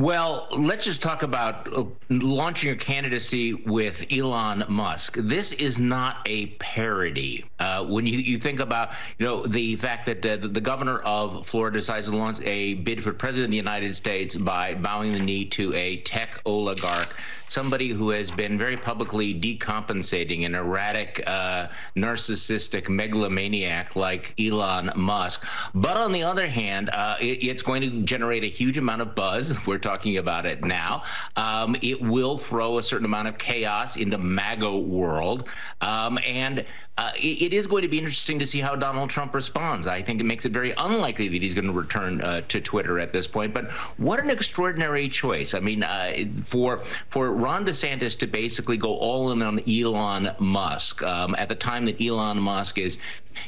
well, let's just talk about uh, launching your candidacy with Elon Musk. This is not a parody. Uh, when you, you think about, you know, the fact that uh, the governor of Florida decides to launch a bid for president of the United States by bowing the knee to a tech oligarch somebody who has been very publicly decompensating an erratic, uh, narcissistic megalomaniac like Elon Musk. But on the other hand, it, it's going to generate a huge amount of buzz. We're talking about it now. Um, it will throw a certain amount of chaos into MAGA world. Um, and uh, it, it is going to be interesting to see how Donald Trump responds. I think it makes it very unlikely that he's going to return uh, to Twitter at this point. But what an extraordinary choice! I mean, uh, for for Ron DeSantis to basically go all in on Elon Musk um, at the time that Elon Musk is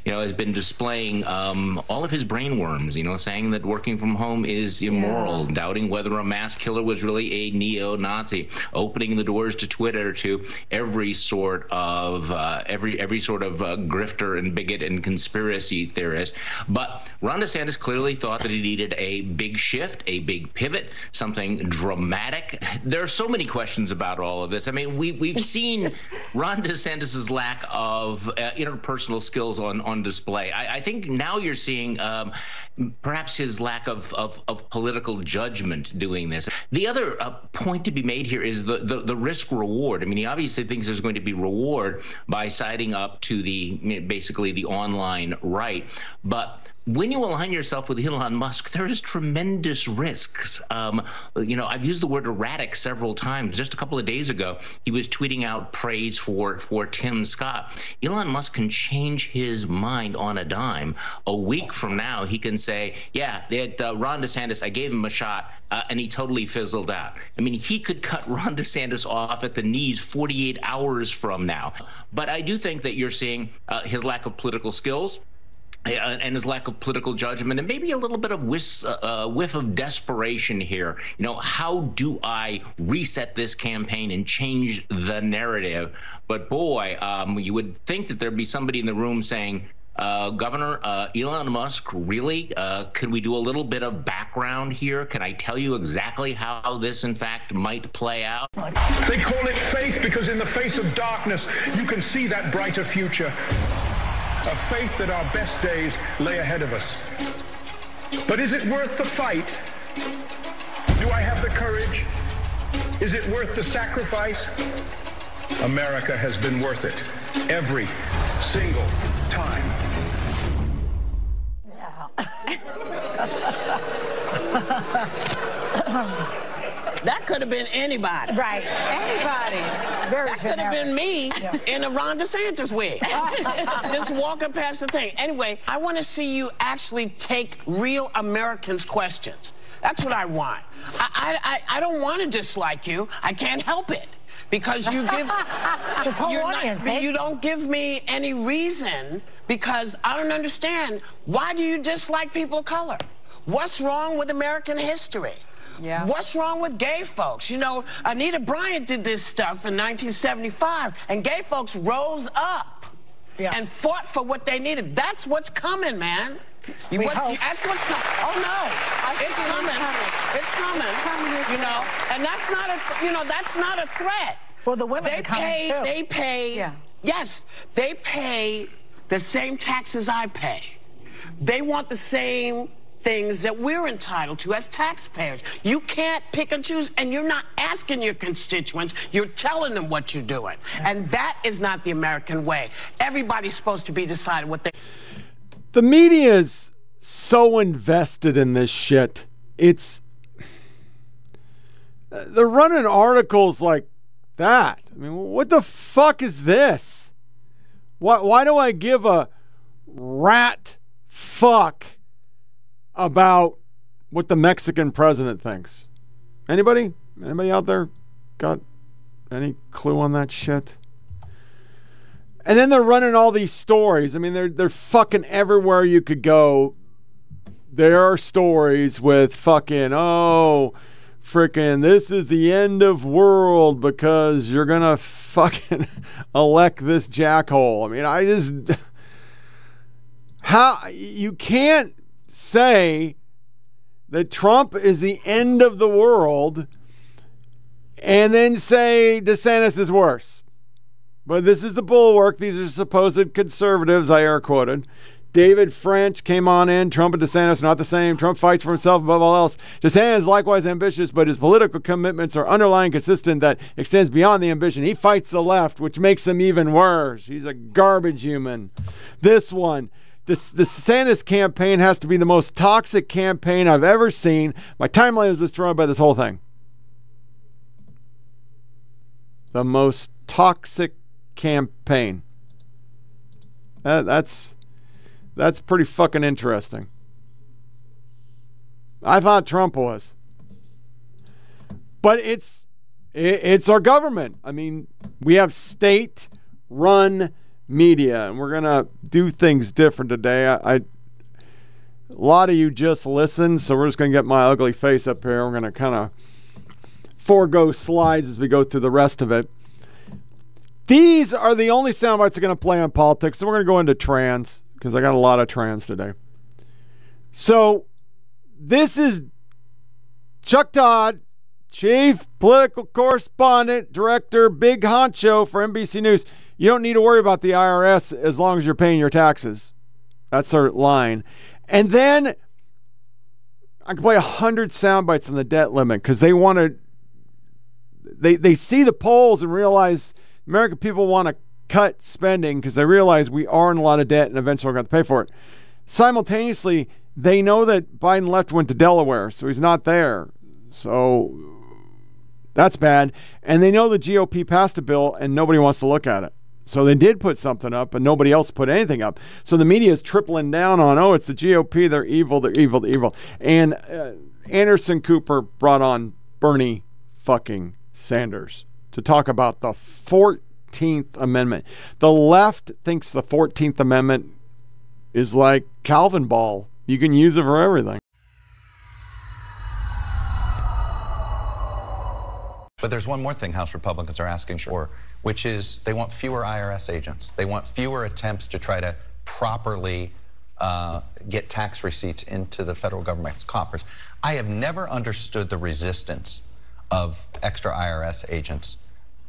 you know, has been displaying um, all of his brain worms, you know, saying that working from home is immoral, yeah. doubting whether a mass killer was really a neo Nazi, opening the doors to Twitter to every sort of uh, every every sort of uh, grifter and bigot and conspiracy theorist. But Ron DeSantis clearly thought that he needed a big shift, a big pivot, something dramatic. There are so many questions about all of this. I mean, we we've seen Ron DeSantis's lack of uh, interpersonal skills on on, display. I, I think now you're seeing um, perhaps his lack of, of, of, political judgment doing this. The other uh, point to be made here is the, the, the, risk reward. I mean, he obviously thinks there's going to be reward by siding up to the basically the online right, but when you align yourself with Elon Musk, there is tremendous risks. Um, you know, I've used the word erratic several times. Just a couple of days ago, he was tweeting out praise for for Tim Scott. Elon Musk can change his mind on a dime. A week from now, he can say, "Yeah, that uh, Ron DeSantis, I gave him a shot, uh, and he totally fizzled out." I mean, he could cut Ron DeSantis off at the knees 48 hours from now. But I do think that you're seeing uh, his lack of political skills and his lack of political judgment, and maybe a little bit of whiff, uh, uh, whiff of desperation here. You know, how do I reset this campaign and change the narrative? But boy, um, you would think that there'd be somebody in the room saying, uh, Governor uh, Elon Musk, really? Uh, can we do a little bit of background here? Can I tell you exactly how this, in fact, might play out? They call it faith because in the face of darkness, you can see that brighter future a faith that our best days lay ahead of us. But is it worth the fight? Do I have the courage? Is it worth the sacrifice? America has been worth it every single time. That could have been anybody. Right. Anybody. Very That could have been me yeah. in a Ron DeSantis wig. Just walking past the thing. Anyway, I want to see you actually take real Americans' questions. That's what I want. I, I, I don't want to dislike you. I can't help it because you give his whole audience. Not, you don't give me any reason because I don't understand why do you dislike people of color? What's wrong with American history? Yeah. What's wrong with gay folks? You know, Anita Bryant did this stuff in 1975, and gay folks rose up yeah. and fought for what they needed. That's what's coming, man. You, what, you, that's what's coming. Oh no, it's coming. It's coming. It's coming. You know, and that's not a you know that's not a threat. Well, the women they pay. Too. They pay. Yeah. Yes, they pay the same taxes I pay. They want the same things that we're entitled to as taxpayers. You can't pick and choose, and you're not asking your constituents, you're telling them what you're doing. And that is not the American way. Everybody's supposed to be deciding what they. The media is so invested in this shit. It's. They're running articles like that. I mean, what the fuck is this? Why, why do I give a rat fuck about what the Mexican president thinks? Anybody? Anybody out there got any clue on that shit? And then they're running all these stories. I mean, they're they're fucking everywhere you could go. There are stories with fucking oh freaking this is the end of world because you're gonna fucking elect this jackhole. I mean, I just how you can't say that Trump is the end of the world and then say DeSantis is worse. But this is the bulwark. These are supposed conservatives, I air quoted. David French came on in. Trump and DeSantis are not the same. Trump fights for himself above all else. DeSantis is likewise ambitious, but his political commitments are underlying consistent that extends beyond the ambition. He fights the left, which makes him even worse. He's a garbage human. This one. The DeSantis campaign has to be the most toxic campaign I've ever seen. My timeline was destroyed by this whole thing. The most toxic campaign. Uh, that's that's pretty fucking interesting. I thought Trump was. But it's it, it's our government. I mean, we have state run media and we're to do things different today. I, I a lot of you just listen, so we're just to get my ugly face up here. We're to kind of forego slides as we go through the rest of it. These are the only sound bites are to play on politics. So we're to go into trans because I got a lot of trans today. So this is Chuck Todd, chief political correspondent, director, big honcho for NBC News. You don't need to worry about the IRS as long as you're paying your taxes. That's their line. And then I can play a hundred sound bites on the debt limit because they want to. They they see the polls and realize American people want to cut spending because they realize we are in a lot of debt and eventually we're going to pay for it. Simultaneously, they know that Biden left went to Delaware, so he's not there. So that's bad. And they know the GOP passed a bill and nobody wants to look at it. So they did put something up, and nobody else put anything up. So the media is tripling down on, oh, it's the GOP. They're evil. They're evil. They're evil. And uh, Anderson Cooper brought on Bernie fucking Sanders to talk about the 14th Amendment. The left thinks the 14th Amendment is like Calvin ball. You can use it for everything. But there's one more thing House Republicans are asking for, which is they want fewer IRS agents. They want fewer attempts to try to properly uh, get tax receipts into the federal government's coffers. I have never understood the resistance of extra IRS agents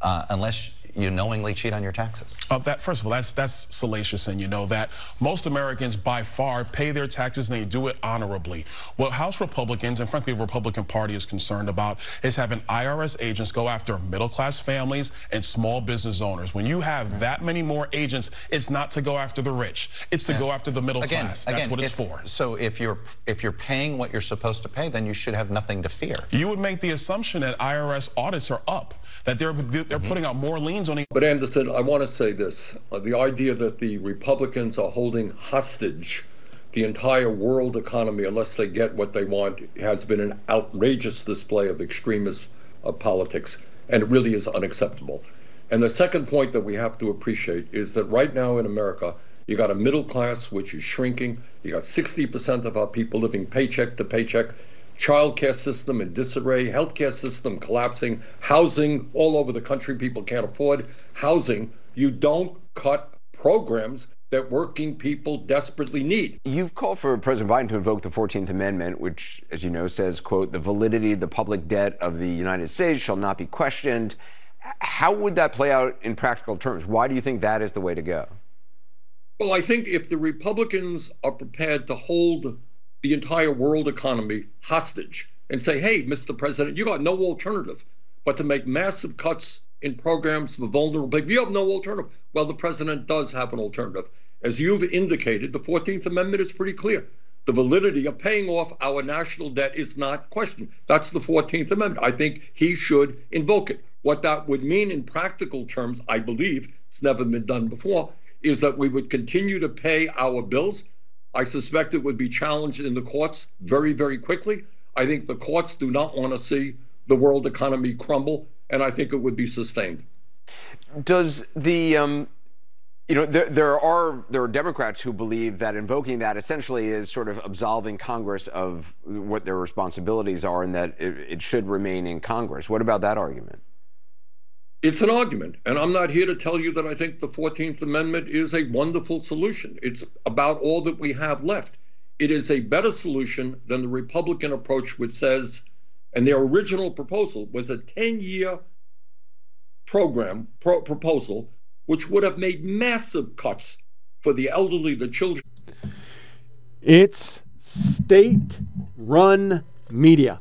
uh, unless you knowingly cheat on your taxes? Uh, that first of all, that's that's salacious, and you know that most Americans by far pay their taxes and they do it honorably. What House Republicans and frankly the Republican Party is concerned about is having IRS agents go after middle class families and small business owners. When you have that many more agents, it's not to go after the rich; it's to yeah. go after the middle again, class. That's again, what it's if, for. So if you're if you're paying what you're supposed to pay, then you should have nothing to fear. You would make the assumption that IRS audits are up that they're they're mm-hmm. putting out more liens on. But Anderson, I want to say this: uh, the idea that the Republicans are holding hostage the entire world economy unless they get what they want has been an outrageous display of extremist uh, politics, and it really is unacceptable. And the second point that we have to appreciate is that right now in America, you got a middle class which is shrinking. You got 60% of our people living paycheck to paycheck childcare system in disarray, healthcare system collapsing, housing all over the country people can't afford housing. You don't cut programs that working people desperately need. You've called for President Biden to invoke the 14th Amendment, which, as you know, says, quote, the validity of the public debt of the United States shall not be questioned. How would that play out in practical terms? Why do you think that is the way to go? Well, I think if the Republicans are prepared to hold the entire world economy hostage and say, hey, Mr. President, you got no alternative but to make massive cuts in programs for vulnerable people. You have no alternative. Well, the president does have an alternative. As you've indicated, the 14th Amendment is pretty clear. The validity of paying off our national debt is not questioned. That's the 14th Amendment. I think he should invoke it. What that would mean in practical terms, I believe, it's never been done before, is that we would continue to pay our bills. I suspect it would be challenged in the courts very, very quickly. I think the courts do not want to see the world economy crumble, and I think it would be sustained. Does the um, you know there, there are there are Democrats who believe that invoking that essentially is sort of absolving Congress of what their responsibilities are, and that it, it should remain in Congress. What about that argument? It's an argument, and I'm not here to tell you that I think the 14th Amendment is a wonderful solution. It's about all that we have left. It is a better solution than the Republican approach, which says, and their original proposal was a 10 year program pro- proposal, which would have made massive cuts for the elderly, the children. It's state run media.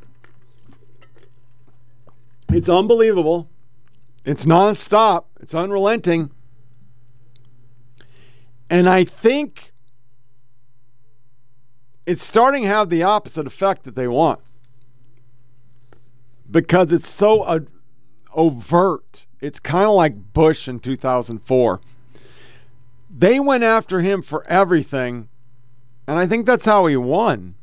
It's unbelievable. It's nonstop. It's unrelenting. And I think it's starting to have the opposite effect that they want because it's so uh, overt. It's kind of like Bush in 2004. They went after him for everything, and I think that's how he won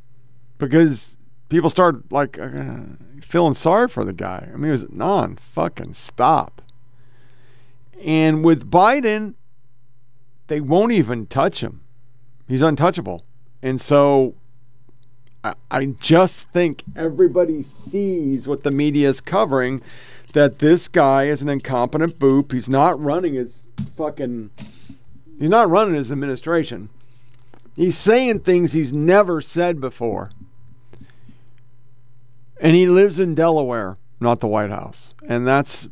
because people started like uh, feeling sorry for the guy. I mean, it was non fucking stop. And with Biden, they won't even touch him. He's untouchable. And so I, I just think everybody sees what the media is covering that this guy is an incompetent boop. He's not running his fucking he's not running his administration. He's saying things he's never said before. And he lives in Delaware, not the White House. And that's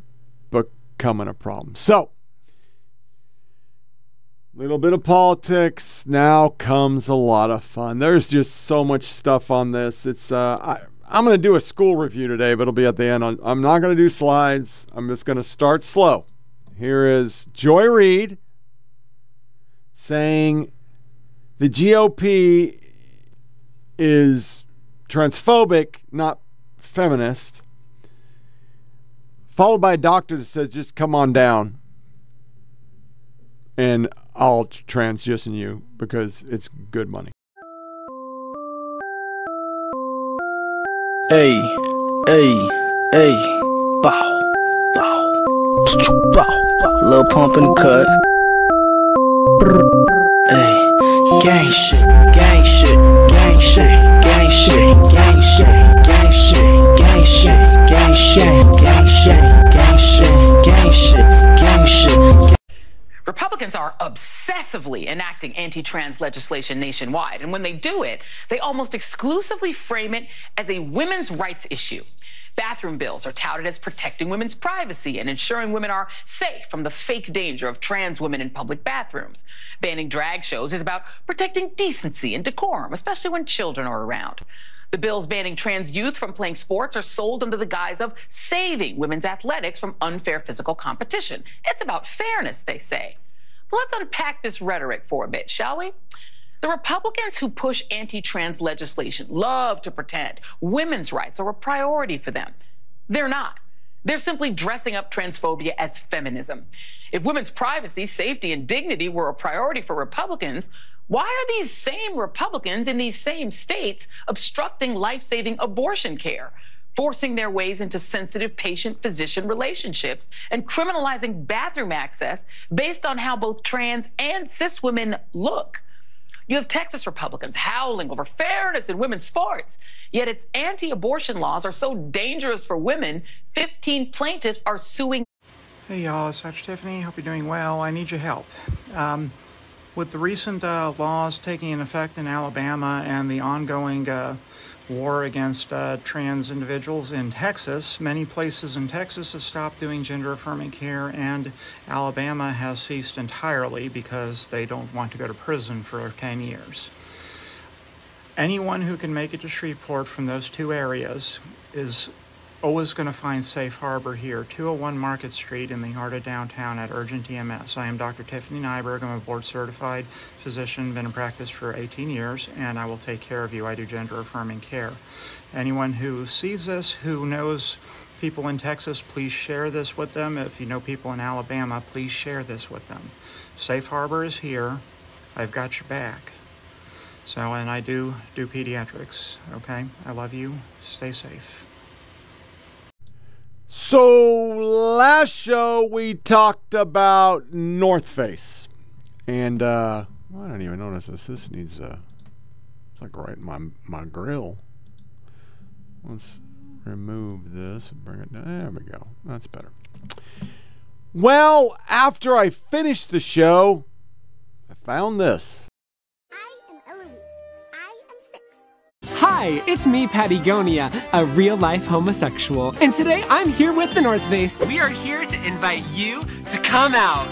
becoming a problem. So, little bit of politics. Now comes a lot of fun. There's just so much stuff on this. It's uh, I, I'm going to do a school review today, but it'll be at the end. I'm not going to do slides. I'm just going to start slow. Here is Joy Reid saying the GOP is transphobic, not feminist, followed by a doctor that says, just come on down. And I'll transition you because it's good money. Hey, hey, hey, bow, bow, bow, little pump the cut. Hey, gang shit, gang shit, gang shit, gang shit, gang shit, shit, gang shit, gang shit, gang shit, gang shit, gang shit. Republicans are obsessively enacting anti trans legislation nationwide. And when they do it, they almost exclusively frame it as a women's rights issue. Bathroom bills are touted as protecting women's privacy and ensuring women are safe from the fake danger of trans women in public bathrooms. Banning drag shows is about protecting decency and decorum, especially when children are around. The bills banning trans youth from playing sports are sold under the guise of saving women's athletics from unfair physical competition. It's about fairness, they say. But let's unpack this rhetoric for a bit, shall we? The Republicans who push anti trans legislation love to pretend women's rights are a priority for them. They're not. They're simply dressing up transphobia as feminism. If women's privacy, safety, and dignity were a priority for Republicans, why are these same Republicans in these same states obstructing life saving abortion care, forcing their ways into sensitive patient physician relationships, and criminalizing bathroom access based on how both trans and cis women look? You have Texas Republicans howling over fairness in women's sports, yet its anti abortion laws are so dangerous for women, 15 plaintiffs are suing. Hey, y'all, it's Dr. Tiffany. Hope you're doing well. I need your help. Um, with the recent uh, laws taking effect in Alabama and the ongoing uh, war against uh, trans individuals in Texas, many places in Texas have stopped doing gender affirming care, and Alabama has ceased entirely because they don't want to go to prison for 10 years. anyone who can make it to Shreveport from those two areas is always going to find safe harbor here, 201 Market Street in the heart of downtown at Urgent EMS. I am Dr. Tiffany Nyberg. I'm a board certified physician, been in practice for 18 years, and I will take care of you. I do gender affirming care. Anyone who sees this, who knows people in Texas, please share this with them. If you know people in Alabama, please share this with them. Safe harbor is here. I've got your back. So, and I do do pediatrics. Okay? I love you. Stay safe. So last show we talked about North Face, and uh, I don't even notice this. This needs uh, it's like right in my my grill. Let's remove this and bring it down. There we go. That's better. Well, after I finished the show, I found this. Hi, it's me, Patagonia, a real life homosexual. And today I'm here with the North Face. We are here to invite you to come out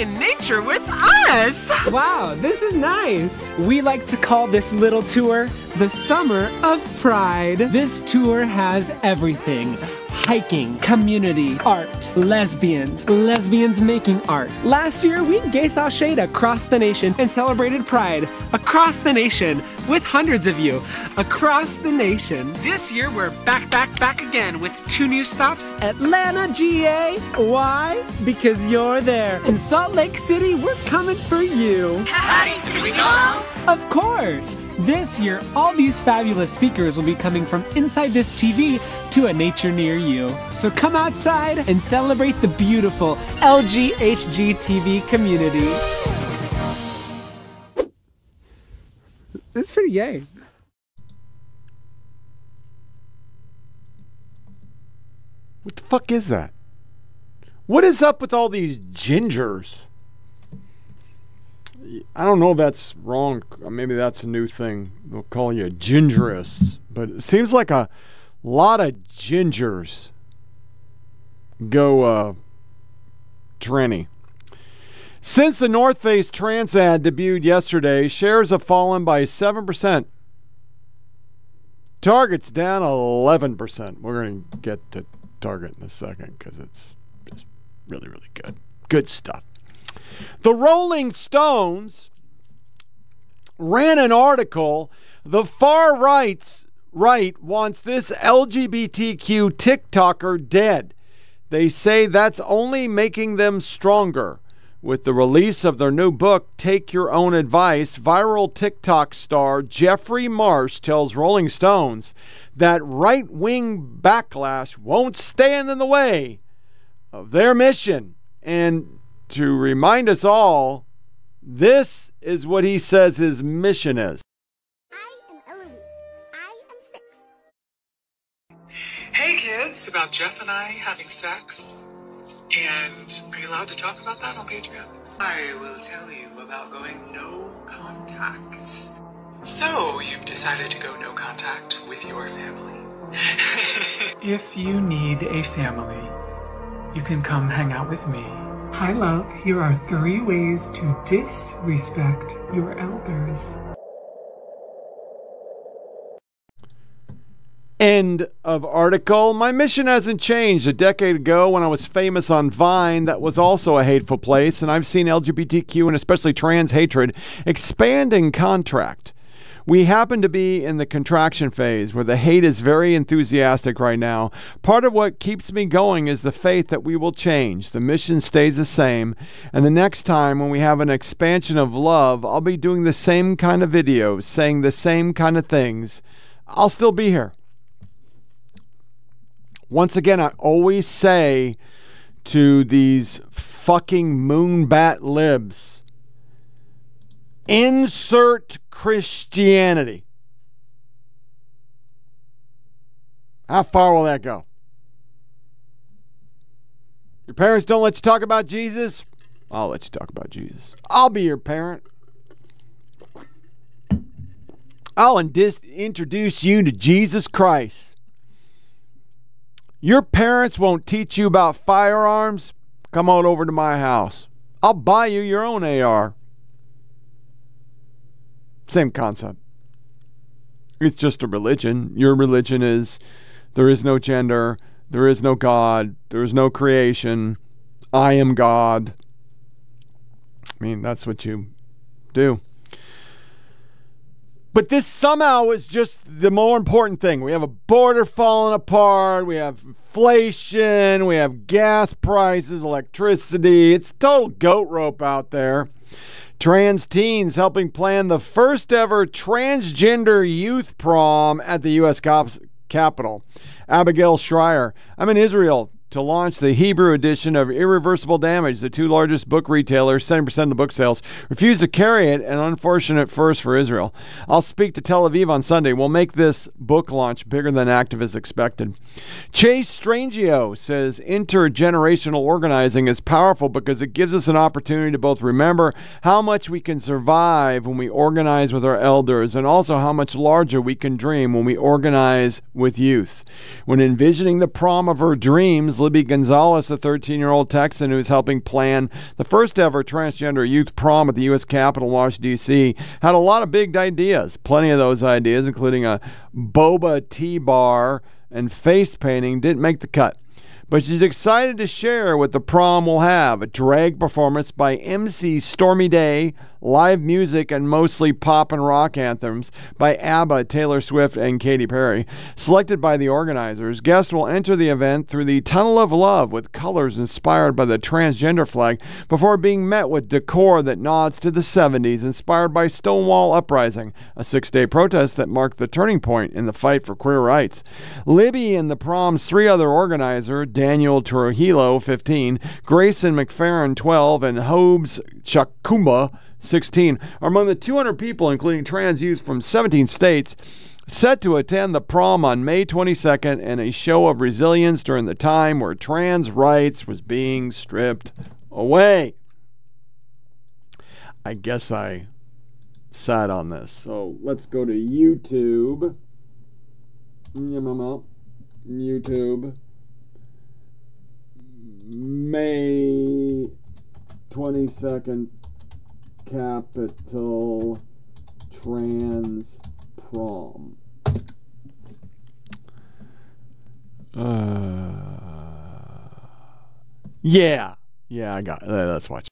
in nature with us. Wow, this is nice. We like to call this little tour the Summer of Pride. This tour has everything hiking, community, art, lesbians, lesbians making art. Last year, we gay saw shade across the nation and celebrated Pride across the nation with hundreds of you across the nation. This year, we're back, back, back again with two new stops Atlanta, GA. Why? Because you're there. In Salt Lake City, we're coming for you. Patty, can we go? Of course! This year, all these fabulous speakers will be coming from inside this TV to a nature near you. So come outside and celebrate the beautiful LGHG TV community. That's pretty gay. What the fuck is that? What is up with all these gingers? I don't know that's wrong. Maybe that's a new thing. They'll call you a gingerous. But it seems like a lot of gingers go uh, tranny. Since the North Face Trans ad debuted yesterday, shares have fallen by 7%. Target's down 11%. We're going to get to Target in a second because it's just really, really good. Good stuff. The Rolling Stones ran an article. The far right's right wants this LGBTQ TikToker dead. They say that's only making them stronger. With the release of their new book, Take Your Own Advice, viral TikTok star Jeffrey Marsh tells Rolling Stones that right wing backlash won't stand in the way of their mission. And to remind us all, this is what he says his mission is. I am Elvis. I am sex. Hey kids, about Jeff and I having sex. And are you allowed to talk about that on Patreon? I will tell you about going no contact. So, you've decided to go no contact with your family. if you need a family, you can come hang out with me. Hi, love. Here are three ways to disrespect your elders. End of article. My mission hasn't changed. A decade ago, when I was famous on Vine, that was also a hateful place, and I've seen LGBTQ and especially trans hatred expand in contract. We happen to be in the contraction phase where the hate is very enthusiastic right now. Part of what keeps me going is the faith that we will change. The mission stays the same. And the next time when we have an expansion of love, I'll be doing the same kind of videos, saying the same kind of things. I'll still be here. Once again, I always say to these fucking moonbat libs insert Christianity. How far will that go? Your parents don't let you talk about Jesus? I'll let you talk about Jesus. I'll be your parent. I'll introduce you to Jesus Christ. Your parents won't teach you about firearms? Come on over to my house. I'll buy you your own AR. Same concept. It's just a religion. Your religion is there is no gender, there is no God, there is no creation. I am God. I mean, that's what you do. But this somehow is just the more important thing. We have a border falling apart. We have inflation. We have gas prices, electricity. It's total goat rope out there. Trans teens helping plan the first ever transgender youth prom at the U.S. Capitol. Abigail Shrier. I'm in Israel to launch the Hebrew edition of Irreversible Damage. The two largest book retailers, 70% of the book sales, refused to carry it, an unfortunate first for Israel. I'll speak to Tel Aviv on Sunday. We'll make this book launch bigger than activists expected. Chase Strangio says intergenerational organizing is powerful because it gives us an opportunity to both remember how much we can survive when we organize with our elders and also how much larger we can dream when we organize with youth. When envisioning the prom of her dreams, Libby Gonzalez, a 13 year old Texan who's helping plan the first ever transgender youth prom at the U.S. Capitol, Washington, D.C., had a lot of big ideas. Plenty of those ideas, including a boba tea bar and face painting, didn't make the cut but she's excited to share what the prom will have a drag performance by MC Stormy Day, live music and mostly pop and rock anthems by ABBA, Taylor Swift, and Katy Perry. Selected by the organizers, guests will enter the event through the Tunnel of Love with colors inspired by the transgender flag before being met with decor that nods to the 70s, inspired by Stonewall Uprising, a six day protest that marked the turning point in the fight for queer rights. Libby and the prom's three other organizers, Daniel Trujillo, 15, Grayson McFerrin, 12, and Hobbs Chakumba, 16, are among the 200 people, including trans youth from 17 states, set to attend the prom on May 22nd in a show of resilience during the time where trans rights was being stripped away. I guess I sat on this. So let's go to YouTube. YouTube. May 22nd, Capitol Trans Prom. Uh, yeah, yeah, I got. Uh, let's watch.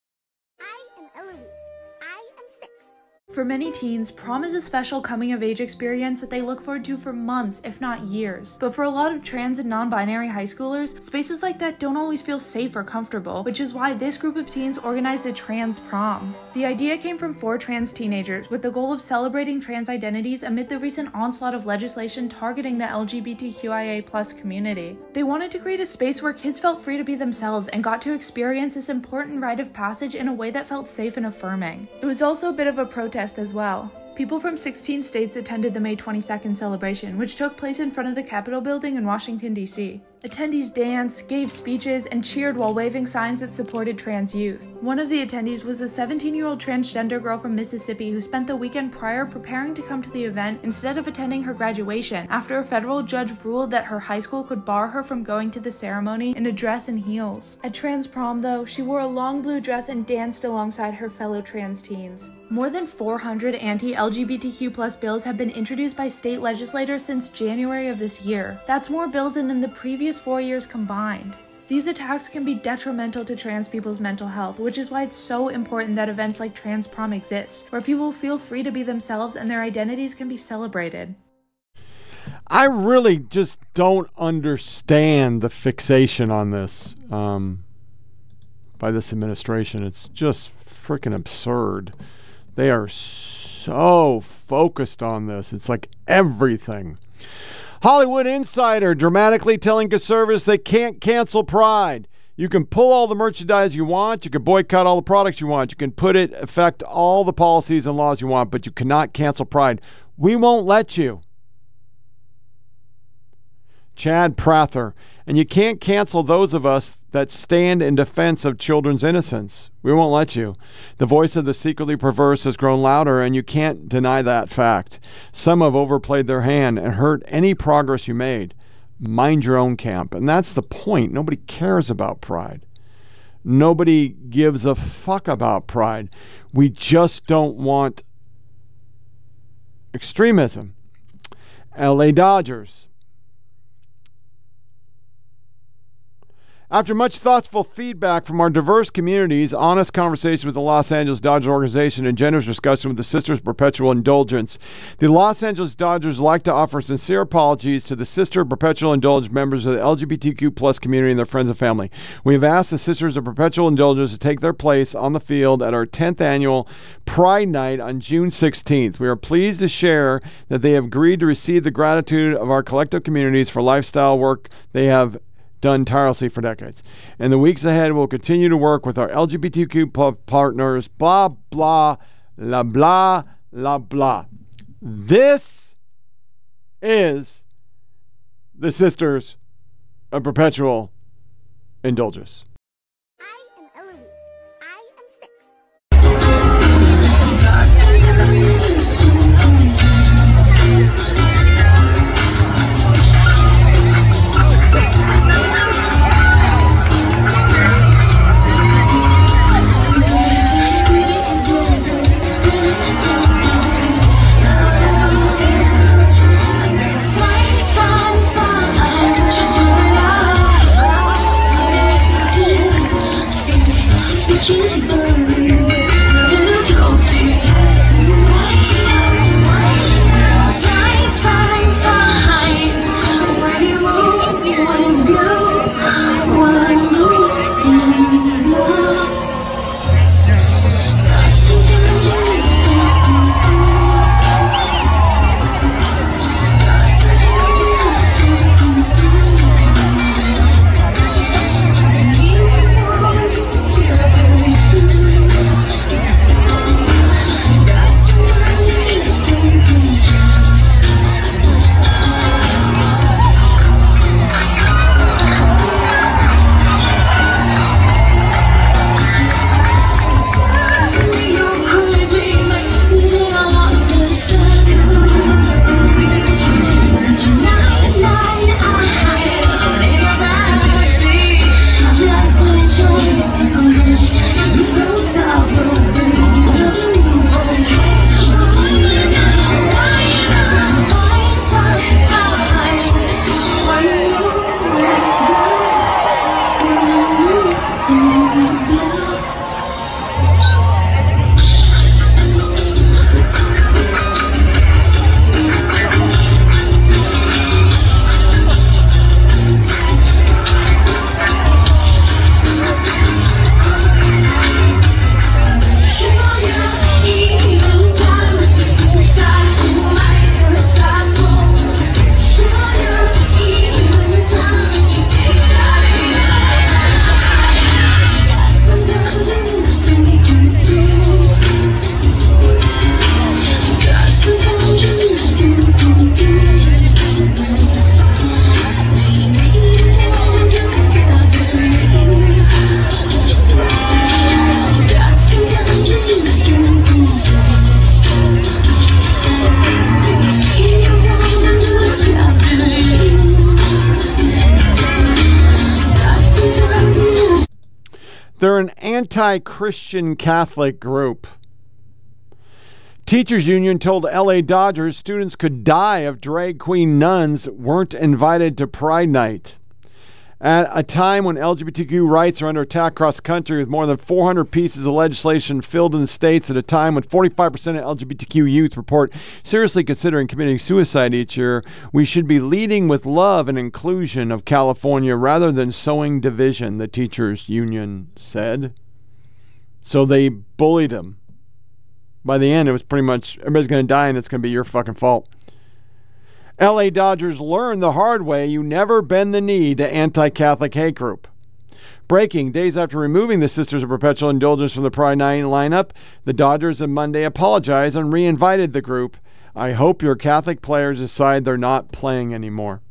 For many teens, prom is a special coming of age experience that they look forward to for months, if not years. But for a lot of trans and non binary high schoolers, spaces like that don't always feel safe or comfortable, which is why this group of teens organized a trans prom. The idea came from four trans teenagers with the goal of celebrating trans identities amid the recent onslaught of legislation targeting the LGBTQIA community. They wanted to create a space where kids felt free to be themselves and got to experience this important rite of passage in a way that felt safe and affirming. It was also a bit of a protest as well. People from 16 states attended the May 22nd celebration, which took place in front of the Capitol building in Washington, D.C. Attendees danced, gave speeches, and cheered while waving signs that supported trans youth. One of the attendees was a 17 year old transgender girl from Mississippi who spent the weekend prior preparing to come to the event instead of attending her graduation after a federal judge ruled that her high school could bar her from going to the ceremony in a dress and heels. At trans prom, though, she wore a long blue dress and danced alongside her fellow trans teens. More than 400 anti LGBTQ bills have been introduced by state legislators since January of this year. That's more bills than in the previous previous four years combined. These attacks can be detrimental to trans people's mental health, which is why it's so important that events like Trans Prom exist, where people feel free to be themselves and their identities can be celebrated. I really just don't understand the fixation on this um, by this administration. It's just freaking absurd. They are so focused on this. It's like everything. Hollywood Insider dramatically telling conservatives they can't cancel Pride. You can pull all the merchandise you want. You can boycott all the products you want. You can put it affect all the policies and laws you want, but you cannot cancel Pride. We won't let you. Chad Prather. And you can't cancel those of us that stand in defense of children's innocence. We won't let you. The voice of the secretly perverse has grown louder, and you can't deny that fact. Some have overplayed their hand and hurt any progress you made. Mind your own camp. And that's the point. Nobody cares about pride. Nobody gives a fuck about pride. We just don't want extremism. LA Dodgers. After much thoughtful feedback from our diverse communities, honest conversation with the Los Angeles Dodgers organization, and generous discussion with the Sisters Perpetual Indulgence, the Los Angeles Dodgers like to offer sincere apologies to the Sister Perpetual Indulgence members of the LGBTQ plus community and their friends and family. We have asked the Sisters of Perpetual Indulgence to take their place on the field at our 10th annual Pride Night on June 16th. We are pleased to share that they have agreed to receive the gratitude of our collective communities for lifestyle work they have done tirelessly for decades. In the weeks ahead, we'll continue to work with our LGBTQ partners, blah, blah, la, blah, la, blah. This is the Sisters of Perpetual Indulgence. Christian Catholic group. Teachers Union told LA Dodgers students could die if drag queen nuns weren't invited to Pride Night. At a time when LGBTQ rights are under attack across the country, with more than 400 pieces of legislation filled in the states, at a time when 45% of LGBTQ youth report seriously considering committing suicide each year, we should be leading with love and inclusion of California rather than sowing division, the teachers union said. So they bullied him. By the end, it was pretty much everybody's going to die and it's going to be your fucking fault. LA Dodgers learned the hard way you never bend the knee to anti Catholic hate group. Breaking days after removing the Sisters of Perpetual Indulgence from the Pride Night lineup, the Dodgers on Monday apologized and re invited the group. I hope your Catholic players decide they're not playing anymore.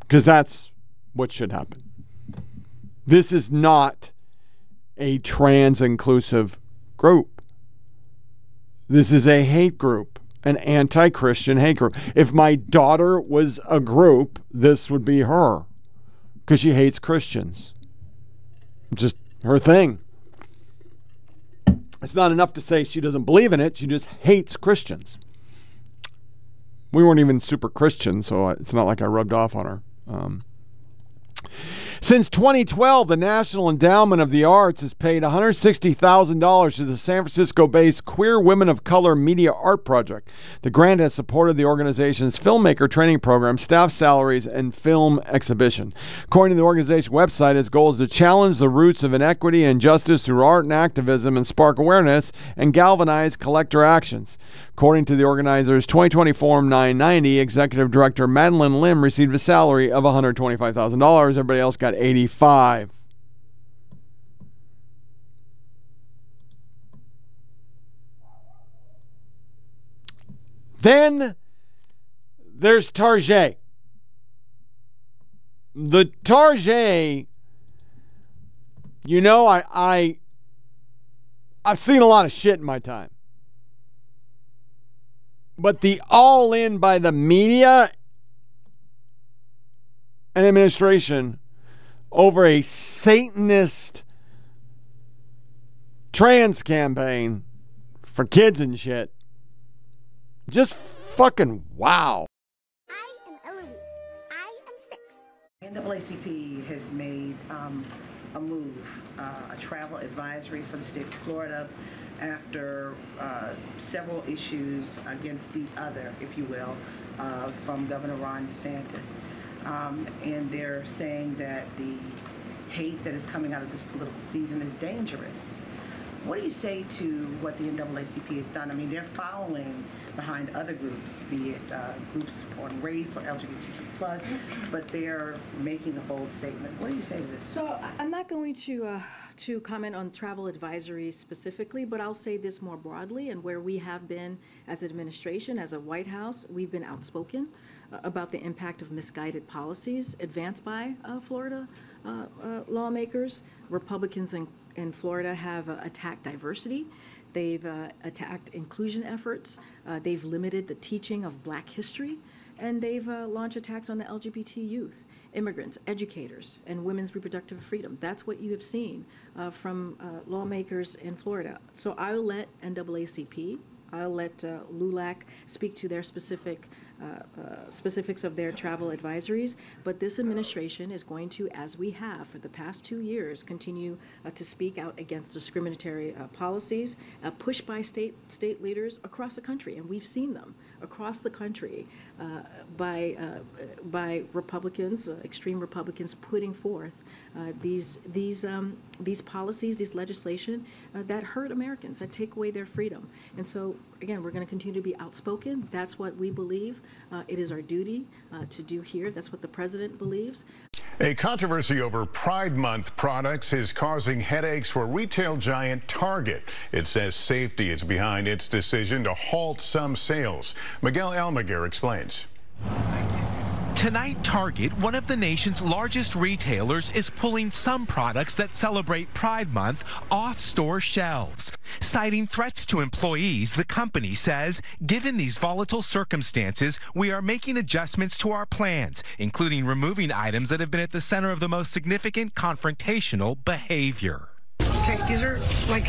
Because that's what should happen. This is not a trans inclusive group. This is a hate group an anti Christian hate group. If my daughter was a group, this would be her because she hates Christians. Just her thing. It's not enough to say she doesn't believe in it, she just hates Christians. we weren't even super Christian, so it's not like I rubbed off on her. Um, since 2012, the National Endowment of the Arts has paid $160,000 to the San Francisco based Queer Women of Color Media Art Project. The grant has supported the organization's filmmaker training program, staff salaries, and film exhibition. According to the organization website, its goal is to challenge the roots of inequity and injustice through art and activism and spark awareness and galvanize collector actions. According to the organizers' 2020 Form 990, Executive Director Madeleine Lim received a salary of $125,000. Everybody else got 85. Then there's Tarjay. The Tarjay, you know, I, I I've seen a lot of shit in my time. But the all in by the media and administration over a Satanist trans campaign for kids and shit. Just fucking wow. I am Eloise. I am six. NAACP has made um, a move, uh, a travel advisory for the state of Florida after uh, several issues against the other, if you will, uh, from Governor Ron DeSantis. Um, and they're saying that the hate that is coming out of this political season is dangerous. What do you say to what the NAACP has done? I mean, they're following behind other groups, be it uh, groups supporting race or LGBTQ plus, but they're making a bold statement. What do you say to this? So I'm not going to uh, to comment on travel advisories specifically, but I'll say this more broadly and where we have been as administration, as a White House, we've been outspoken about the impact of misguided policies advanced by uh, Florida uh, uh, lawmakers. Republicans in, in Florida have attacked diversity. They've attacked inclusion efforts. They've limited the teaching of black history. And they've uh, launched attacks on the LGBT youth, immigrants, educators, and women's reproductive freedom. That's what you have seen uh, from uh, lawmakers in Florida. So I'll let NAACP, I'll let LULAC speak to their specific specifics of their travel advisories. But this administration is going to, as we have for the past two years, continue uh, to speak out against discriminatory uh, policies uh, pushed by state state leaders across the country, and we've seen them across the country uh, by by Republicans, extreme Republicans, putting forth these these um, these policies, these legislation that hurt Americans, that take away their freedom. And so, again, we're going to continue to be outspoken. That's what we believe. Uh, it is our duty uh, to do here. That's what the president believes. A controversy over Pride Month products is causing headaches for retail giant Target. It says safety is behind its decision to halt some sales. Miguel Almaguer explains. Tonight, Target, one of the nation's largest retailers, is pulling some products that celebrate Pride Month off store shelves. Citing threats to employees, the company says, given these volatile circumstances, we are making adjustments to our plans, including removing items that have been at the center of the most significant confrontational behavior. Okay, these are like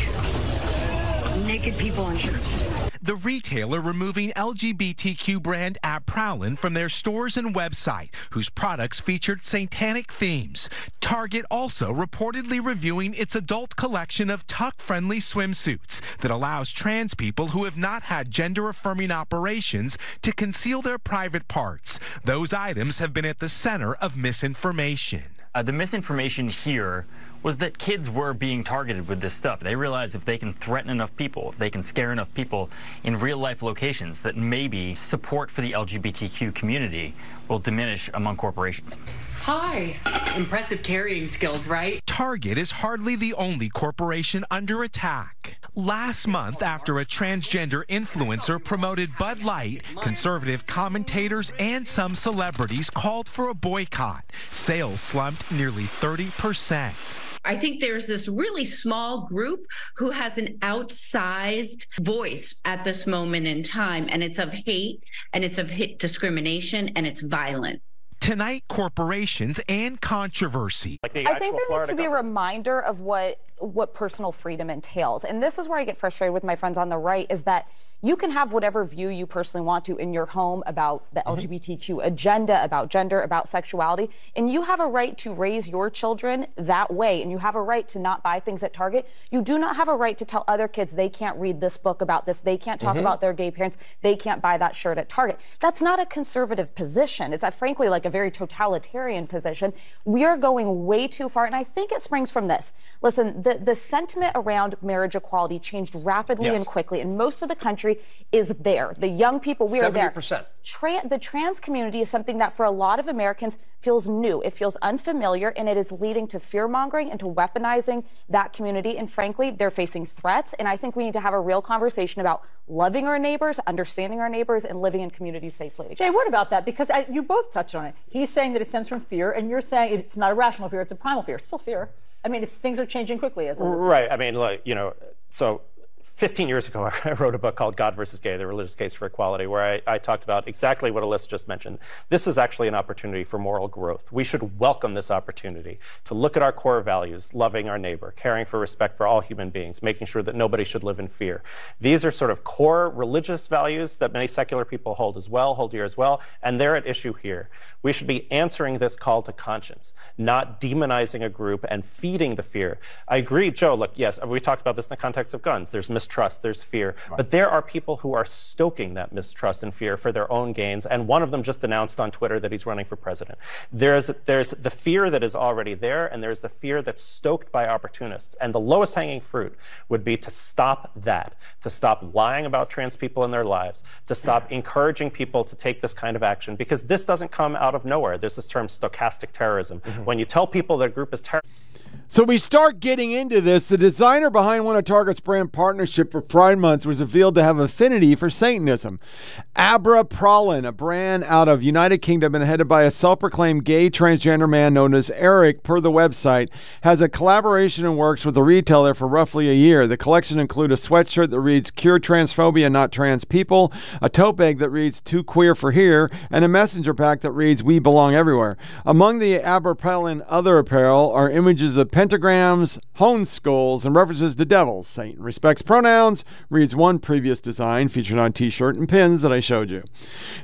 naked people in shirts. The retailer removing LGBTQ brand Abprallen from their stores and website, whose products featured satanic themes. Target also reportedly reviewing its adult collection of tuck-friendly swimsuits that allows trans people who have not had gender-affirming operations to conceal their private parts. Those items have been at the center of misinformation. Uh, the misinformation here was that kids were being targeted with this stuff. They realized if they can threaten enough people, if they can scare enough people in real life locations, that maybe support for the LGBTQ community will diminish among corporations. Hi. Impressive carrying skills, right? Target is hardly the only corporation under attack. Last month, after a transgender influencer promoted Bud Light, conservative commentators and some celebrities called for a boycott. Sales slumped nearly 30%. I think there's this really small group who has an outsized voice at this moment in time, and it's of hate, and it's of hate discrimination, and it's violent. Tonight, corporations and controversy. I think there Florida needs to be a reminder of what what personal freedom entails. And this is where I get frustrated with my friends on the right is that you can have whatever view you personally want to in your home about the mm-hmm. LGBTQ agenda, about gender, about sexuality, and you have a right to raise your children that way, and you have a right to not buy things at Target. You do not have a right to tell other kids they can't read this book about this, they can't talk mm-hmm. about their gay parents, they can't buy that shirt at Target. That's not a conservative position. It's a, frankly like a very totalitarian position. We are going way too far, and I think it springs from this. Listen, the, the sentiment around marriage equality changed rapidly yes. and quickly, and most of the country country is there. The young people, we 70%. are there. Tra- the trans community is something that for a lot of Americans feels new. It feels unfamiliar, and it is leading to fear mongering and to weaponizing that community. And frankly, they're facing threats. And I think we need to have a real conversation about loving our neighbors, understanding our neighbors, and living in communities safely. Jay, what about that? Because I, you both touched on it. He's saying that it stems from fear, and you're saying it's not a rational fear, it's a primal fear. It's still fear. I mean, things are changing quickly as right. I mean, like you know, so 15 years ago, I wrote a book called God versus Gay, the religious case for equality, where I, I, talked about exactly what Alyssa just mentioned. This is actually an opportunity for moral growth. We should welcome this opportunity to look at our core values, loving our neighbor, caring for respect for all human beings, making sure that nobody should live in fear. These are sort of core religious values that many secular people hold as well, hold here as well, and they're at issue here. We should be answering this call to conscience, not demonizing a group and feeding the fear. I agree, Joe, look, yes, we talked about this in the context of guns. There's mistrust, there's fear. Right. But there are people who are stoking that mistrust and fear for their own gains. And one of them just announced on Twitter that he's running for president. There's, there's the fear that is already there, and there's the fear that's stoked by opportunists. And the lowest hanging fruit would be to stop that, to stop lying about trans people in their lives, to stop encouraging people to take this kind of action, because this doesn't come out of nowhere. There's this term stochastic terrorism. Mm-hmm. When you tell people that a group is terrorist, so we start getting into this. The designer behind one of Target's brand partnership for Pride Month was revealed to have affinity for Satanism. Abprallen, a brand out of United Kingdom and headed by a self-proclaimed gay transgender man known as Eric, per the website, has a collaboration and works with a retailer for roughly a year. The collection include a sweatshirt that reads "Cure Transphobia, Not Trans People," a tote bag that reads "Too Queer for Here," and a messenger pack that reads "We Belong Everywhere." Among the Abra other apparel are images of pentagrams, honed skulls, and references to devils. Satan respects pronouns, reads one previous design featured on t shirt and pins that I showed you.